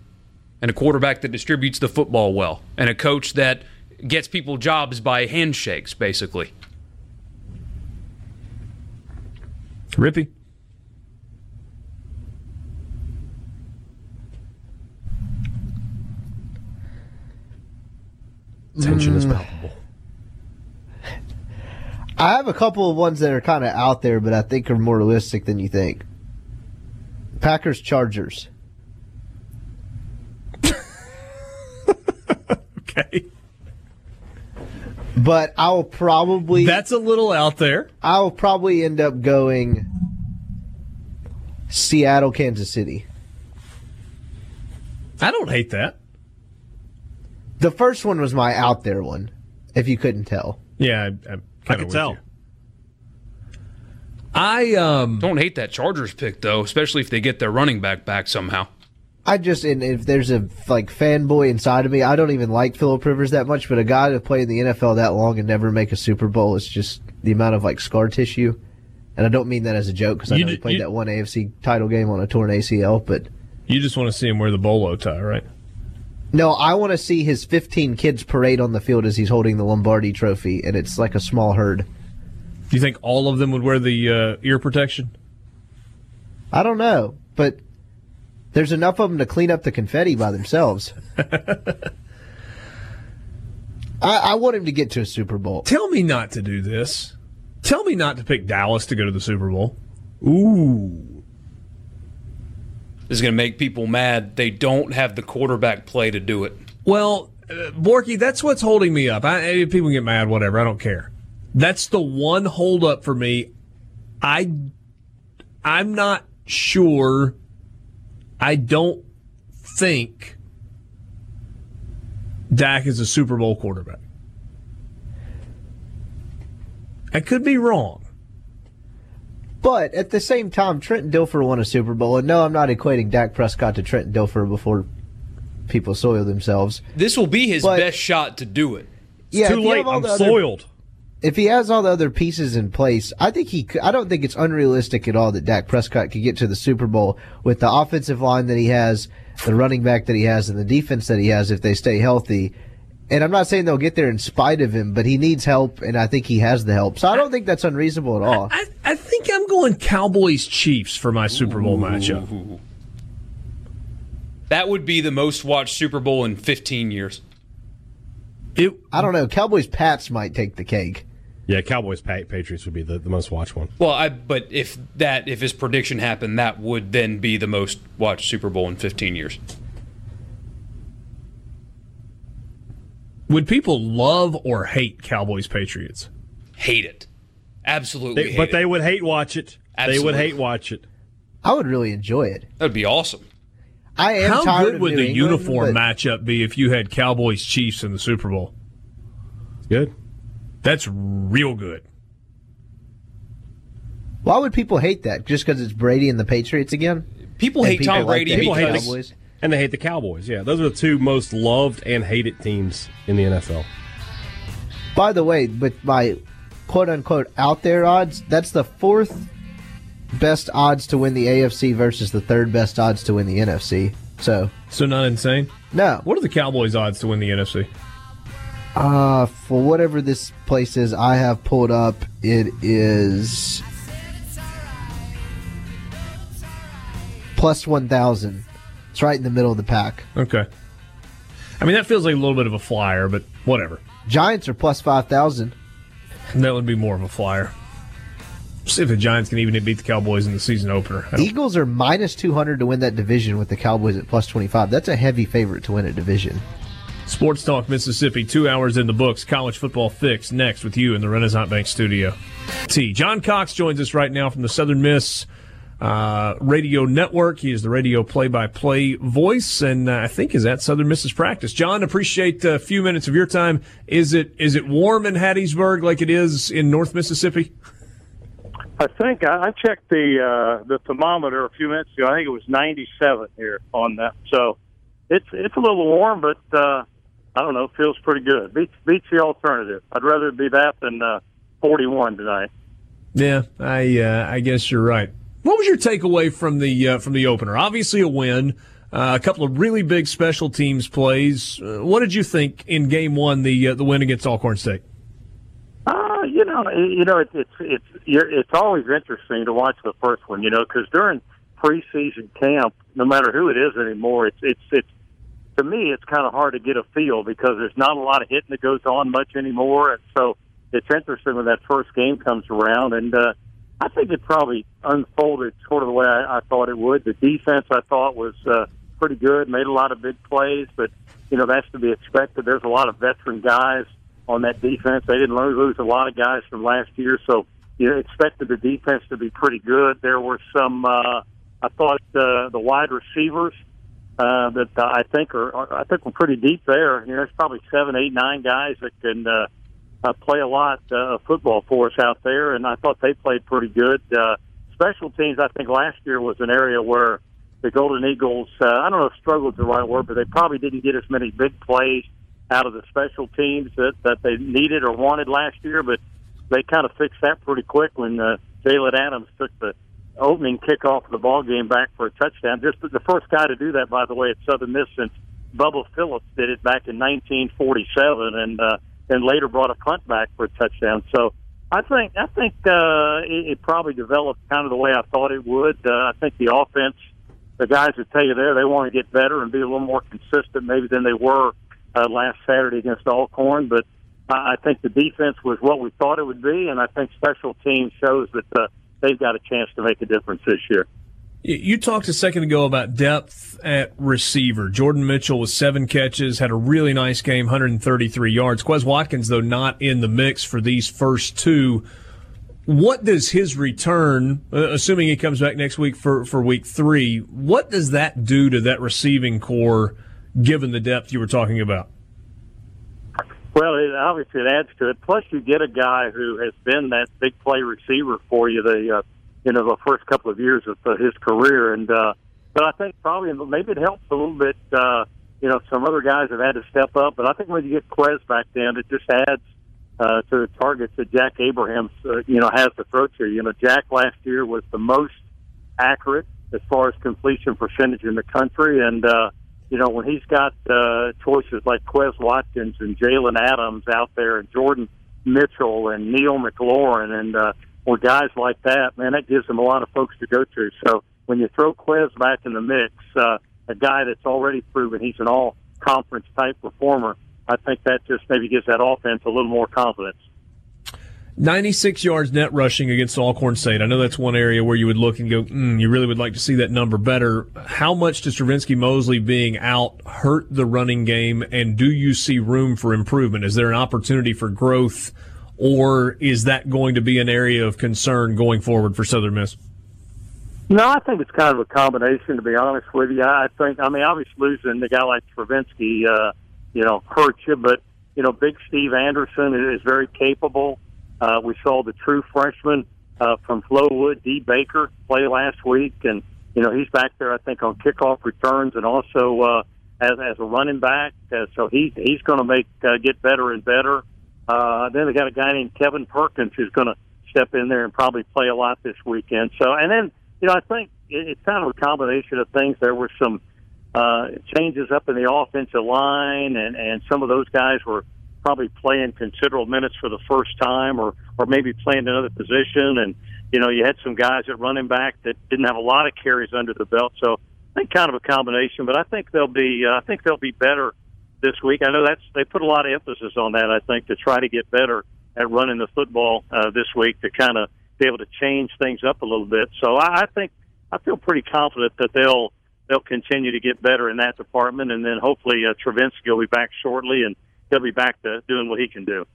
and a quarterback that distributes the football well, and a coach that gets people jobs by handshakes, basically. Rippee. Tension mm. is palpable. I have a couple of ones that are kind of out there, but I think are more realistic than you think. Packers Chargers. okay. But I'll probably. That's a little out there. I'll probably end up going Seattle, Kansas City. I don't hate that. The first one was my out there one, if you couldn't tell. Yeah, I, I could tell. You. I um don't hate that Chargers pick though, especially if they get their running back back somehow. I just and if there's a like fanboy inside of me, I don't even like Philip Rivers that much, but a guy to play in the NFL that long and never make a Super Bowl is just the amount of like scar tissue. And I don't mean that as a joke because I know he played you, that one AFC title game on a torn ACL, but you just want to see him wear the bolo tie, right? No, I want to see his 15 kids parade on the field as he's holding the Lombardi Trophy, and it's like a small herd. Do you think all of them would wear the uh, ear protection? I don't know, but there's enough of them to clean up the confetti by themselves. I, I want him to get to a Super Bowl. Tell me not to do this. Tell me not to pick Dallas to go to the Super Bowl. Ooh. This is going to make people mad. They don't have the quarterback play to do it. Well, uh, Borky, that's what's holding me up. I, people get mad, whatever. I don't care. That's the one holdup for me. I, I'm not sure. I don't think Dak is a Super Bowl quarterback. I could be wrong. But at the same time, Trenton Dilfer won a Super Bowl. And no, I'm not equating Dak Prescott to Trenton Dilfer before people soil themselves. This will be his but, best shot to do it. It's yeah, too late. I'm soiled. Other, if he has all the other pieces in place, I think he. Could, I don't think it's unrealistic at all that Dak Prescott could get to the Super Bowl with the offensive line that he has, the running back that he has, and the defense that he has if they stay healthy. And I'm not saying they'll get there in spite of him, but he needs help, and I think he has the help. So I don't think that's unreasonable at all. I, I think I'm going Cowboys Chiefs for my Super Bowl Ooh. matchup. That would be the most watched Super Bowl in 15 years. It, I don't know. Cowboys Pats might take the cake. Yeah, Cowboys Patriots would be the, the most watched one. Well, I but if that if his prediction happened, that would then be the most watched Super Bowl in 15 years. Would people love or hate Cowboys Patriots? Hate it. Absolutely. They, but it. they would hate watch it. Absolutely. They would hate watch it. I would really enjoy it. That would be awesome. I am How good would New the England, uniform but... matchup be if you had Cowboys Chiefs in the Super Bowl? Good. That's real good. Why would people hate that? Just because it's Brady and the Patriots again? People and hate people Tom Brady like because Cowboys. And they hate the Cowboys. Yeah, those are the two most loved and hated teams in the NFL. By the way, with my quote unquote out there odds, that's the fourth best odds to win the AFC versus the third best odds to win the NFC. So, so not insane. No. What are the Cowboys' odds to win the NFC? Uh, for whatever this place is, I have pulled up. It is plus one thousand. It's right in the middle of the pack. Okay. I mean, that feels like a little bit of a flyer, but whatever. Giants are plus 5,000. That would be more of a flyer. See if the Giants can even beat the Cowboys in the season opener. Eagles are minus 200 to win that division with the Cowboys at plus 25. That's a heavy favorite to win a division. Sports Talk Mississippi, two hours in the books. College football fix next with you in the Renaissance Bank studio. T. John Cox joins us right now from the Southern Miss uh, radio network. He is the radio play-by-play voice, and uh, I think is at Southern Miss's practice. John, appreciate a few minutes of your time. Is it is it warm in Hattiesburg like it is in North Mississippi? I think I, I checked the uh, the thermometer a few minutes ago. I think it was 97 here on that. So it's it's a little warm, but uh, I don't know. Feels pretty good. Beats beats the alternative. I'd rather it be that than uh, 41 tonight. Yeah, I uh, I guess you're right. What was your takeaway from the uh, from the opener? Obviously, a win. Uh, a couple of really big special teams plays. Uh, what did you think in Game One, the uh, the win against Alcorn State? Uh, you know, you know, it, it's it's it's always interesting to watch the first one. You know, because during preseason camp, no matter who it is anymore, it's it's it's to me, it's kind of hard to get a feel because there's not a lot of hitting that goes on much anymore, and so it's interesting when that first game comes around and. uh I think it probably unfolded sort of the way I, I thought it would. The defense I thought was uh, pretty good, made a lot of big plays, but you know that's to be expected. There's a lot of veteran guys on that defense. They didn't lose, a lot of guys from last year, so you know, expected the defense to be pretty good. There were some. Uh, I thought uh, the wide receivers uh, that I think are, are I think we're pretty deep there. You know, there's probably seven, eight, nine guys that can uh, uh, play a lot uh, of football for us out there, and I thought they played pretty good. Uh, special teams, I think last year was an area where the Golden Eagles, uh, I don't know if struggled is the right word, but they probably didn't get as many big plays out of the special teams that, that they needed or wanted last year, but they kind of fixed that pretty quick when uh, Jaylond Adams took the opening kickoff of the ball game back for a touchdown. Just the first guy to do that, by the way, at Southern Miss since Bubba Phillips did it back in 1947, and uh, then later brought a punt back for a touchdown. So I think I think uh, it, it probably developed kind of the way I thought it would. Uh, I think the offense, the guys that tell you there, they want to get better and be a little more consistent maybe than they were uh, last Saturday against Alcorn, but. I think the defense was what we thought it would be, and I think special teams shows that uh, they've got a chance to make a difference this year. You talked a second ago about depth at receiver. Jordan Mitchell with seven catches, had a really nice game, 133 yards. Quez Watkins, though, not in the mix for these first two. What does his return, uh, assuming he comes back next week for, for week three, what does that do to that receiving corps given the depth you were talking about? Well, it, obviously it adds to it. Plus, you get a guy who has been that big play receiver for you the uh, you know the first couple of years of his career, and uh, but I think probably maybe it helps a little bit. Uh, you know, some other guys have had to step up, but I think when you get Quez back in, it just adds uh, to the targets that Jack Abrahams uh, you know has to throw to. You know, Jack last year was the most accurate as far as completion percentage in the country, and uh, you know, when he's got uh, choices like Quez Watkins and Jaylond Adams out there, and Jordan Mitchell and Neil McLaurin, and uh, or guys like that, man, that gives them a lot of folks to go to. So when you throw Quez back in the mix, uh, a guy that's already proven he's an all conference type performer, I think that just maybe gives that offense a little more confidence. 96 yards net rushing against Alcorn State. I know that's one area where you would look and go, mm, you really would like to see that number better. How much does Trivenskey Mosley being out hurt the running game, and do you see room for improvement? Is there an opportunity for growth, or is that going to be an area of concern going forward for Southern Miss? No, I think it's kind of a combination, to be honest with you. I think, I mean, obviously losing a guy like Trivenskey, uh, you know, hurts you, but, you know, Big Steve Anderson is very capable. Uh, we saw the true freshman uh, from Flowood, D. Baker, play last week, and you know he's back there. I think on kickoff returns and also uh, as as a running back. Uh, so he he's going to make uh, get better and better. Uh, then they got a guy named Kevin Perkins who's going to step in there and probably play a lot this weekend. So and then you know I think it, it's kind of a combination of things. There were some uh, changes up in the offensive line, and and some of those guys were probably playing considerable minutes for the first time or, or maybe playing another position. And, you know, you had some guys at running back that didn't have a lot of carries under the belt. So I think kind of a combination, but I think they'll be, uh, I think they'll be better this week. I know that's, they put a lot of emphasis on that, I think, to try to get better at running the football, uh, this week to kind of be able to change things up a little bit. So I, I think, I feel pretty confident that they'll, they'll continue to get better in that department. And then hopefully, uh, Trivenskey will be back shortly and, he'll be back to doing what he can do.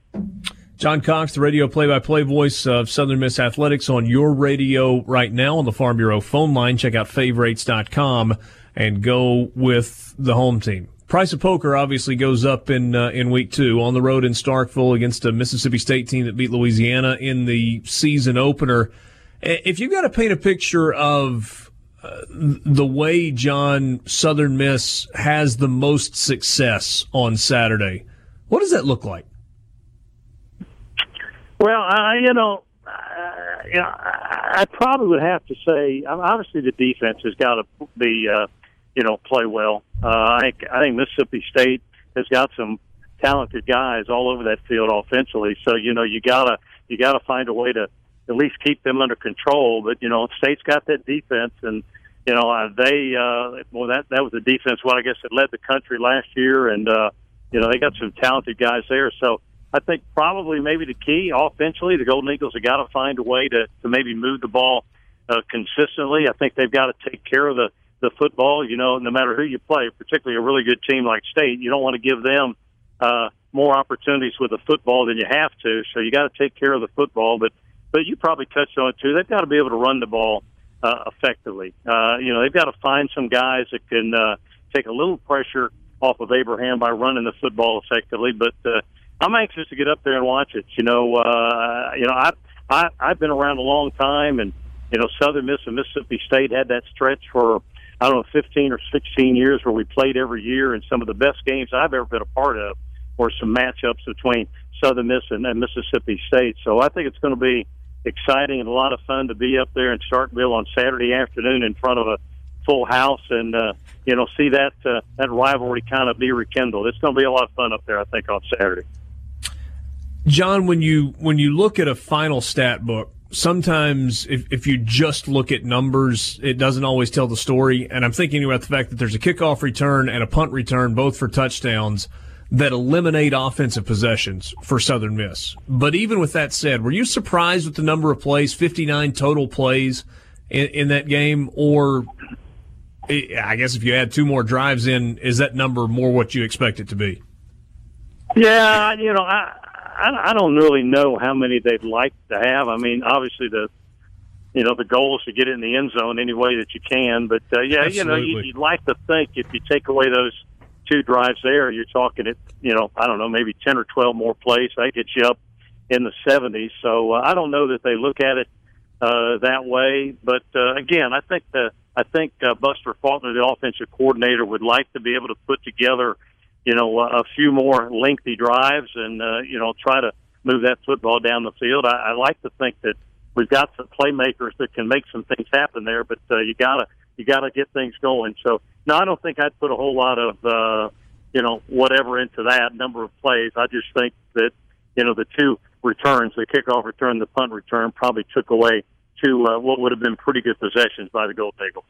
John Cox, the radio play-by-play voice of Southern Miss Athletics on your radio right now on the Farm Bureau phone line. Check out favorites.com and go with the home team. Price of poker obviously goes up in uh, in week two on the road in Starkville against a Mississippi State team that beat Louisiana in the season opener. If you've got to paint a picture of uh, the way John Southern Miss has the most success on Saturday, what does that look like? Well, I, you know, uh, you know, I probably would have to say, obviously, the defense has got to be, uh, you know, play well. Uh, I think I think Mississippi State has got some talented guys all over that field offensively. So you know, you gotta you gotta find a way to at least keep them under control. But you know, State's got that defense, and you know, uh, they uh, well that that was the defense. Well, I guess it led the country last year, and uh, you know, they got some talented guys there. So I think probably maybe the key offensively, the Golden Eagles have got to find a way to, to maybe move the ball uh, consistently. I think they've got to take care of the, the football, you know, no matter who you play, particularly a really good team like State. You don't want to give them uh, more opportunities with the football than you have to. So you got to take care of the football. But, but you probably touched on it too. They've got to be able to run the ball uh, effectively. Uh, you know, they've got to find some guys that can, uh, take a little pressure off of Abraham by running the football effectively. But uh, I'm anxious to get up there and watch it. You know, uh, you know, I, I I've been around a long time, and you know, Southern Miss and Mississippi State had that stretch for I don't know 15 or 16 years where we played every year, and some of the best games I've ever been a part of were some matchups between Southern Miss and, and Mississippi State. So I think it's going to be exciting and a lot of fun to be up there in Starkville on Saturday afternoon in front of a full house and uh, you know see that uh, that rivalry kind of be rekindled. It's going to be a lot of fun up there, I think, on Saturday. John, when you when you look at a final stat book, sometimes if, if you just look at numbers, it doesn't always tell the story. And I'm thinking about the fact that there's a kickoff return and a punt return, both for touchdowns, that eliminate offensive possessions for Southern Miss. But even with that said, were you surprised with the number of plays, 59 total plays in, in that game? Or I guess if you add two more drives in, is that number more what you expect it to be? Yeah, you know, I I, I don't really know how many they'd like to have. I mean, obviously the you know the goal is to get it in the end zone any way that you can. But uh, yeah, Absolutely. you know, you, you'd like to think if you take away those two drives there, you're talking it. You know, I don't know, maybe ten or twelve more plays. That gets you up in the 70s. So uh, I don't know that they look at it uh, that way. But uh, again, I think the I think uh, Buster Faulkner, the offensive coordinator, would like to be able to put together you know, a few more lengthy drives and, uh, you know, try to move that football down the field. I, I like to think that we've got some playmakers that can make some things happen there, but uh, you gotta you gotta get things going. So no, I don't think I'd put a whole lot of uh, you know whatever into that number of plays. I just think that you know the two returns, the kickoff return, the punt return, probably took away two uh, what would have been pretty good possessions by the Gold Eagles.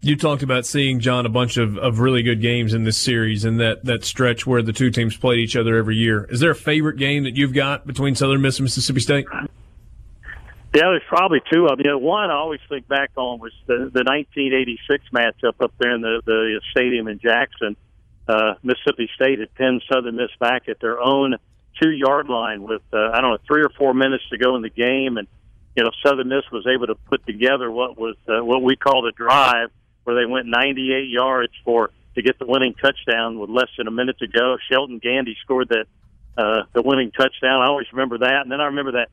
You talked about seeing John a bunch of, of really good games in this series and that, that stretch where the two teams played each other every year. Is there a favorite game that you've got between Southern Miss and Mississippi State? Yeah, there's probably two of them. You know, one I always think back on was the, the 1986 matchup up there in the, the stadium in Jackson. Uh, Mississippi State had pinned Southern Miss back at their own two yard line with uh, I don't know three or four minutes to go in the game, and you know Southern Miss was able to put together what was uh, what we called a drive where they went 98 yards for to get the winning touchdown with less than a minute to go. Shelton Gandy scored that uh, the winning touchdown. I always remember that, and then I remember that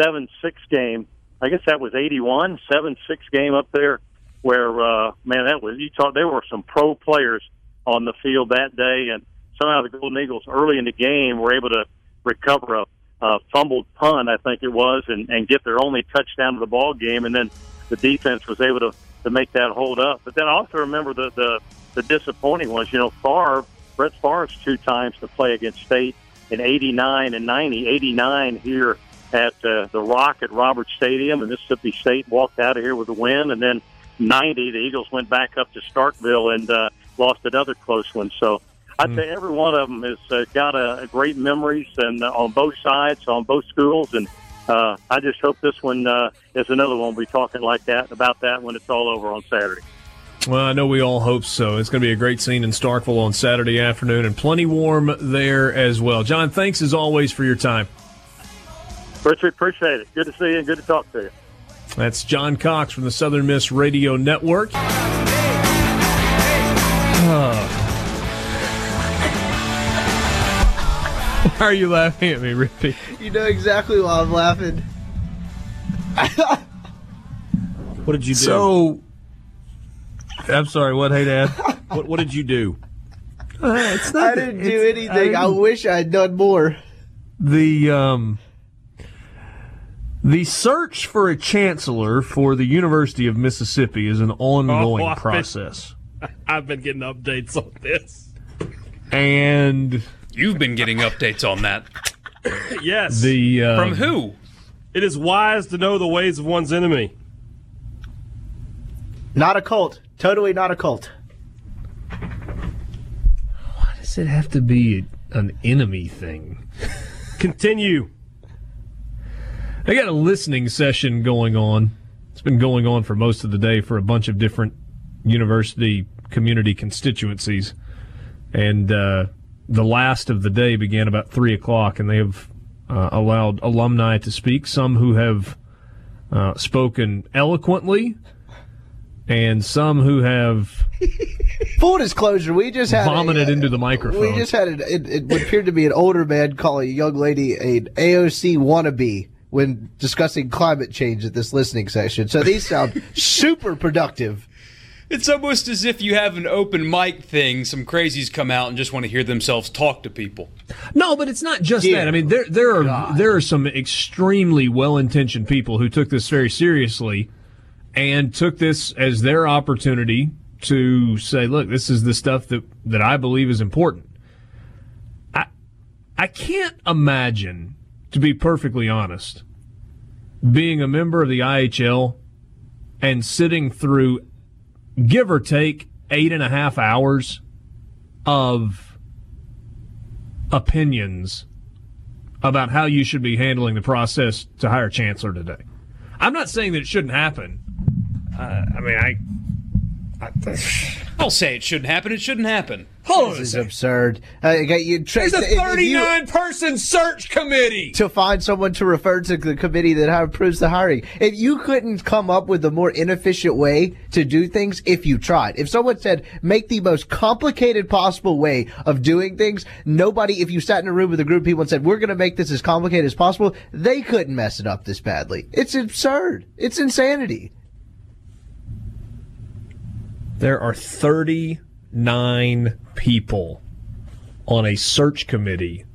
seven six game. I guess that was 81 seven six game up there where uh, man that was you thought there were some pro players on the field that day, and somehow the Golden Eagles early in the game were able to recover a, a fumbled punt, I think it was, and, and get their only touchdown of the ball game, and then the defense was able to to make that hold up. But then I also remember the the, the disappointing was, you know, Favre, Brett Favre's two times to play against State in '89 and '90. '89 here at uh, the Rock at Roberts Stadium, and Mississippi State walked out of here with a win. And then '90, the Eagles went back up to Starkville and uh, lost another close one. So. I'd mm. say every one of them has uh, got a, a great memories and uh, on both sides, on both schools, and uh, I just hope this one uh, is another one. We'll be talking like that about that when it's all over on Saturday. Well, I know we all hope so. It's going to be a great scene in Starkville on Saturday afternoon and plenty warm there as well. John, thanks as always for your time. Richard, appreciate it. Good to see you and good to talk to you. That's John Cox from the Southern Miss Radio Network. Uh, Why are you laughing at me, Rippee? You know exactly why I'm laughing. what did you do? So, I'm sorry. What? Hadad. what, what did you do? Uh, it's not I didn't do anything. I, I, wish I'd done more. The um, the search for a chancellor for the University of Mississippi is an ongoing oh, I've process. Been, I've been getting updates on this, and You've been getting updates on that. yes. The um, from who? It is wise to know the ways of one's enemy. Not a cult. Totally not a cult. Why does it have to be an enemy thing? Continue. I got a listening session going on. It's been going on for most of the day for a bunch of different university community constituencies. And uh, the last of the day began about three o'clock, and they have uh, allowed alumni to speak. Some who have uh, spoken eloquently, and some who have Full disclosure, we just had vomited a, uh, into the microphone. We just had an, it, it appeared to be an older man call a young lady an AOC wannabe when discussing climate change at this listening session. So these sound super productive. It's almost as if you have an open mic thing. Some crazies come out and just want to hear themselves talk to people. No, but it's not just Dear that. I mean, there there are God. there are some extremely well intentioned people who took this very seriously and took this as their opportunity to say, "Look, this is the stuff that that I believe is important." I I can't imagine, to be perfectly honest, being a member of the IHL and sitting through, give or take, eight and a half hours of opinions about how you should be handling the process to hire chancellor today. I'm not saying that it shouldn't happen. Uh, I mean, I. I'll say it shouldn't happen. It shouldn't happen. Hold on a This is second. absurd. Uh, you- you tra- There's a if- if you- 39 person search committee. to find someone to refer to the committee that approves the hiring. If you couldn't come up with a more inefficient way to do things, if you tried, if someone said make the most complicated possible way of doing things, nobody, if you sat in a room with a group of people and said we're going to make this as complicated as possible, they couldn't mess it up this badly. It's absurd. It's insanity. There are 39 people on a search committee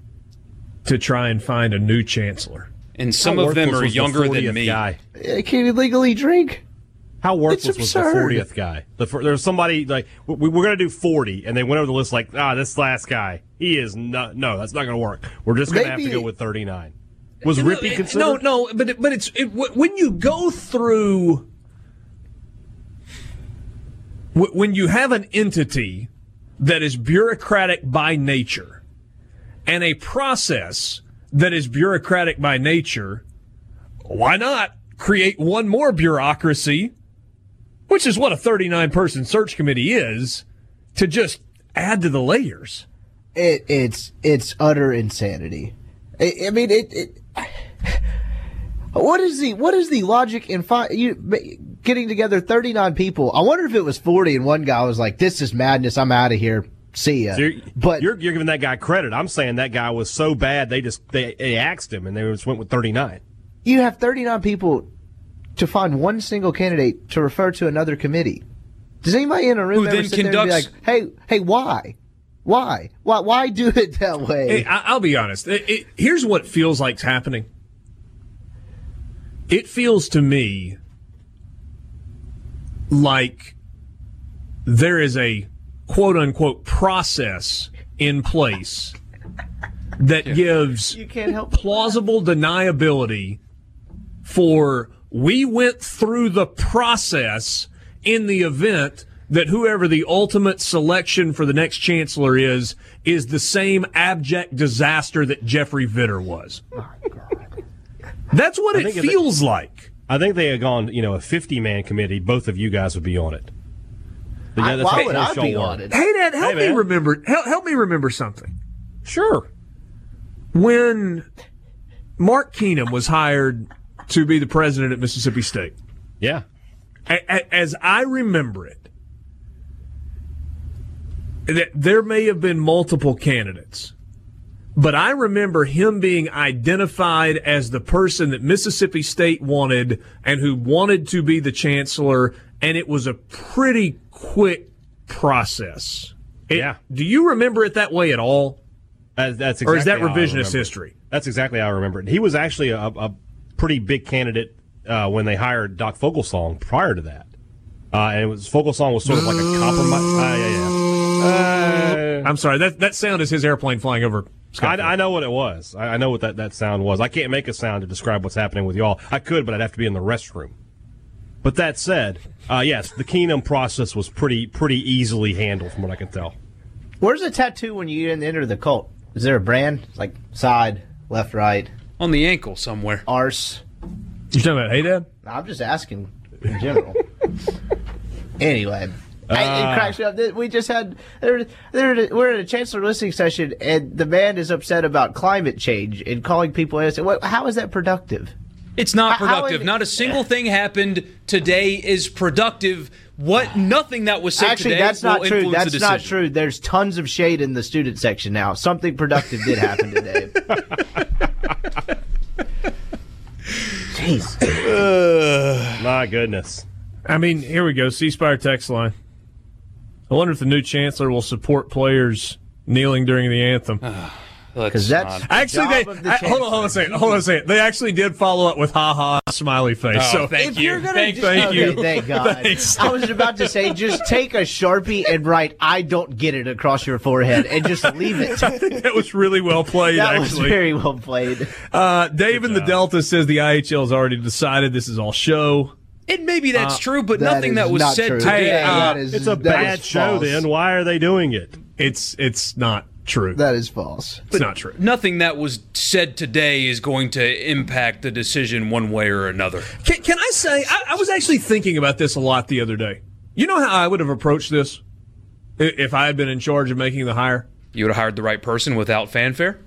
to try and find a new chancellor. And some How of them are was the younger than me. Guy? Uh, Can you legally drink? How worthless was the fortieth guy? The, fir- there was somebody like we, we're going to do forty, and they went over the list like, ah, this last guy, he is not. No, that's not going to work. We're just going to have to go with thirty nine. Was Rippee considered? No, no, but it, but it's it, when you go through wh- when you have an entity that is bureaucratic by nature and a process that is bureaucratic by nature, why not create one more bureaucracy, which is what a 39 person search committee is, to just add to the layers? It, it's it's utter insanity. I, I mean, it, it. What is the what is the logic in fi- you getting together thirty nine people? I wonder if it was forty and one guy was like, "This is madness. I'm out of here. See ya." So you're, but you're, you're giving that guy credit. I'm saying that guy was so bad they just they, they axed him and they just went with 39. you have thirty nine people to find one single candidate to refer to another committee. Does anybody in a room Who ever then sit there and be like, "Hey, hey, why, why, why, why do it that way?" Hey, I, I'll be honest. It, it, here's what feels like's happening. It feels to me like there is a quote unquote process in place that gives you can't help. plausible deniability for we went through the process in the event that whoever the ultimate selection for the next chancellor is is the same abject disaster that Jeffrey Vitter was. That's what it think if it- feels like. I think they had gone, you know, a 50 man committee. Both of you guys would be on it. But yeah, I- why would I be y'all on it? Hadad, help Hey, me remember. Help, help me remember something. Sure. When Mark Keenum was hired to be the president at Mississippi State, Yeah. a- a- as I remember it, that there may have been multiple candidates, but I remember him being identified as the person that Mississippi State wanted and who wanted to be the chancellor, and it was a pretty quick process. It- Yeah. Do you remember it that way at all? That- that's Or is that exactly revisionist history? That's exactly how I remember it. He was actually a, a pretty big candidate uh, when they hired Doc Foglesong prior to that. Uh, and it was Foglesong was sort of like a compromise. Uh, yeah, yeah. I'm sorry, that, that sound is his airplane flying over. I, I know what it was. I, I know what that, that sound was. I can't make a sound to describe what's happening with y'all. I could, but I'd have to be in the restroom. But that said, uh, yes, the Keenum process was pretty pretty easily handled, from what I can tell. Where's the tattoo when you enter the cult? Is there a brand? Like side, left, right, On the ankle somewhere. arse. You talking about Hadad? I'm just asking in general. anyway, I, it ah. cracks me up. We just had there, there, we're in a chancellor listening session, and the man is upset about climate change and calling people innocent. What, how is that productive? It's not How- how productive. is- not a single thing happened today is productive what nothing that was said Actually, today that's not true. That's not true. There's tons of shade in the student section now. Something productive did happen today. Jeez. My goodness. I mean, here we go. C Spire text line. I wonder if the new chancellor will support players kneeling during the anthem. Because that's Actually, job they of the I- hold on, hold on a second. Hold on a second. They actually did follow up with ha ha smiley face. Oh, so thank if you. you're thank, do- thank okay, you. Thank God. Thanks. I was about to say, just take a sharpie and write "I don't get it" across your forehead and just leave it. that was really well played. That was actually, very well played. uh, Dave in the Delta says the IHL has already decided this is all show. And maybe that's true, but that nothing that was not said true. today. Hey, uh, that is, It's a bad show. false. Then why are they doing it? It's it's not true. That is false. it's not true. nothing that was said today is going to impact the decision one way or another. Can, can I say I, I was actually thinking about this a lot the other day. You know how I would have approached this if I had been in charge of making the hire. You would have hired the right person without fanfare.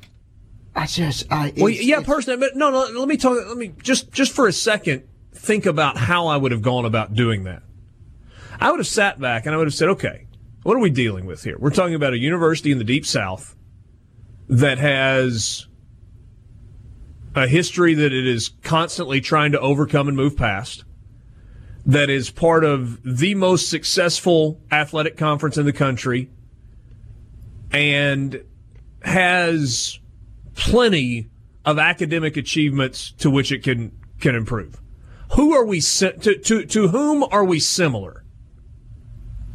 I just, I. Well, yeah, it's- personally, but no, no. Let me talk. Let me just just for a second think about how I would have gone about doing that. I would have sat back and I would have said, okay, what are we dealing with here? We're talking about a university in the deep south that has a history that it is constantly trying to overcome and move past. That is part of the most successful athletic conference in the country and has plenty of academic achievements to which it can can improve. Who are we to to to whom are we similar?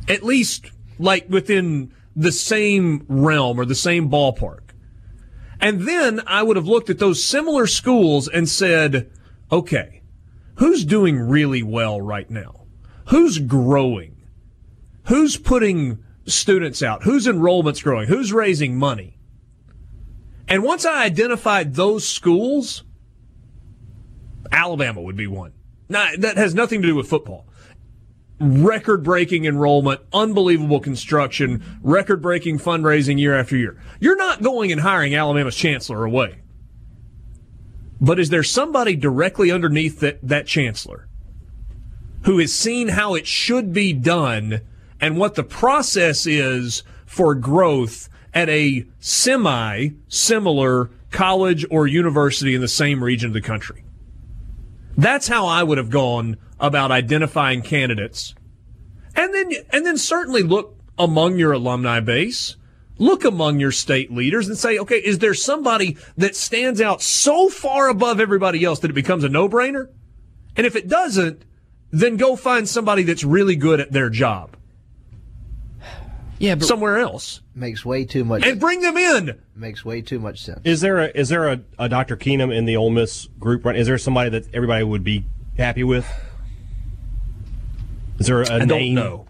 At least like within the same realm or the same ballpark. And then I would have looked at those similar schools and said, okay, who's doing really well right now? Who's growing? Who's putting students out? Whose enrollment's growing? Who's raising money? And once I identified those schools, Alabama would be one. Now, that has nothing to do with football. Record breaking enrollment, unbelievable construction, record breaking fundraising year after year. You're not going and hiring Alabama's chancellor away. But is there somebody directly underneath that, that chancellor who has seen how it should be done and what the process is for growth at a semi similar college or university in the same region of the country. That's how I would have gone about identifying candidates. And then and then certainly look among your alumni base, look among your state leaders and say, okay, is there somebody that stands out so far above everybody else that it becomes a no-brainer? And if it doesn't, then go find somebody that's really good at their job Yeah, but somewhere else makes way too much. and bring them in. makes way too much sense. Is there a is there a, a Dr. Keenum in the Ole Miss group? Right? Is there somebody that everybody would be happy with? Is there a I don't name? know.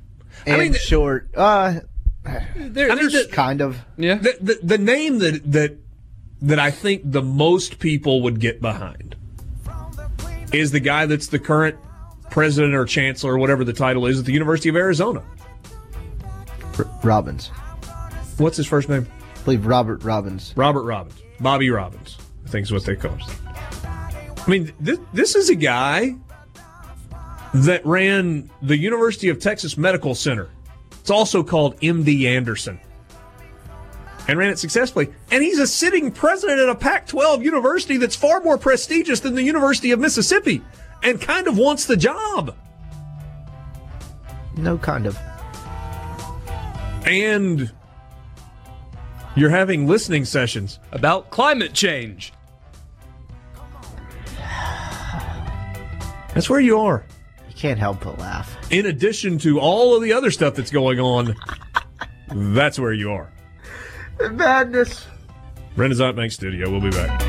And mean, short, uh, there, I mean, there's the- kind of. yeah. The, the, the name that, that that I think the most people would get behind is the guy that's the current president or chancellor or whatever the title is at the University of Arizona. R- Robbins. What's his first name? I believe Robert Robbins. Robert Robbins. Bobby Robbins, I think is what they call him. I mean, this, this is a guy that ran the University of Texas Medical Center. It's also called MD Anderson. And ran it successfully. And he's a sitting president at a Pac 12 university that's far more prestigious than the University of Mississippi and kind of wants the job. No, kind of. And you're having listening sessions. about climate change. That's where you are. You can't help but laugh. in addition to all of the other stuff that's going on, that's where you are. Madness. Renaissance Bank Studio. We'll be back.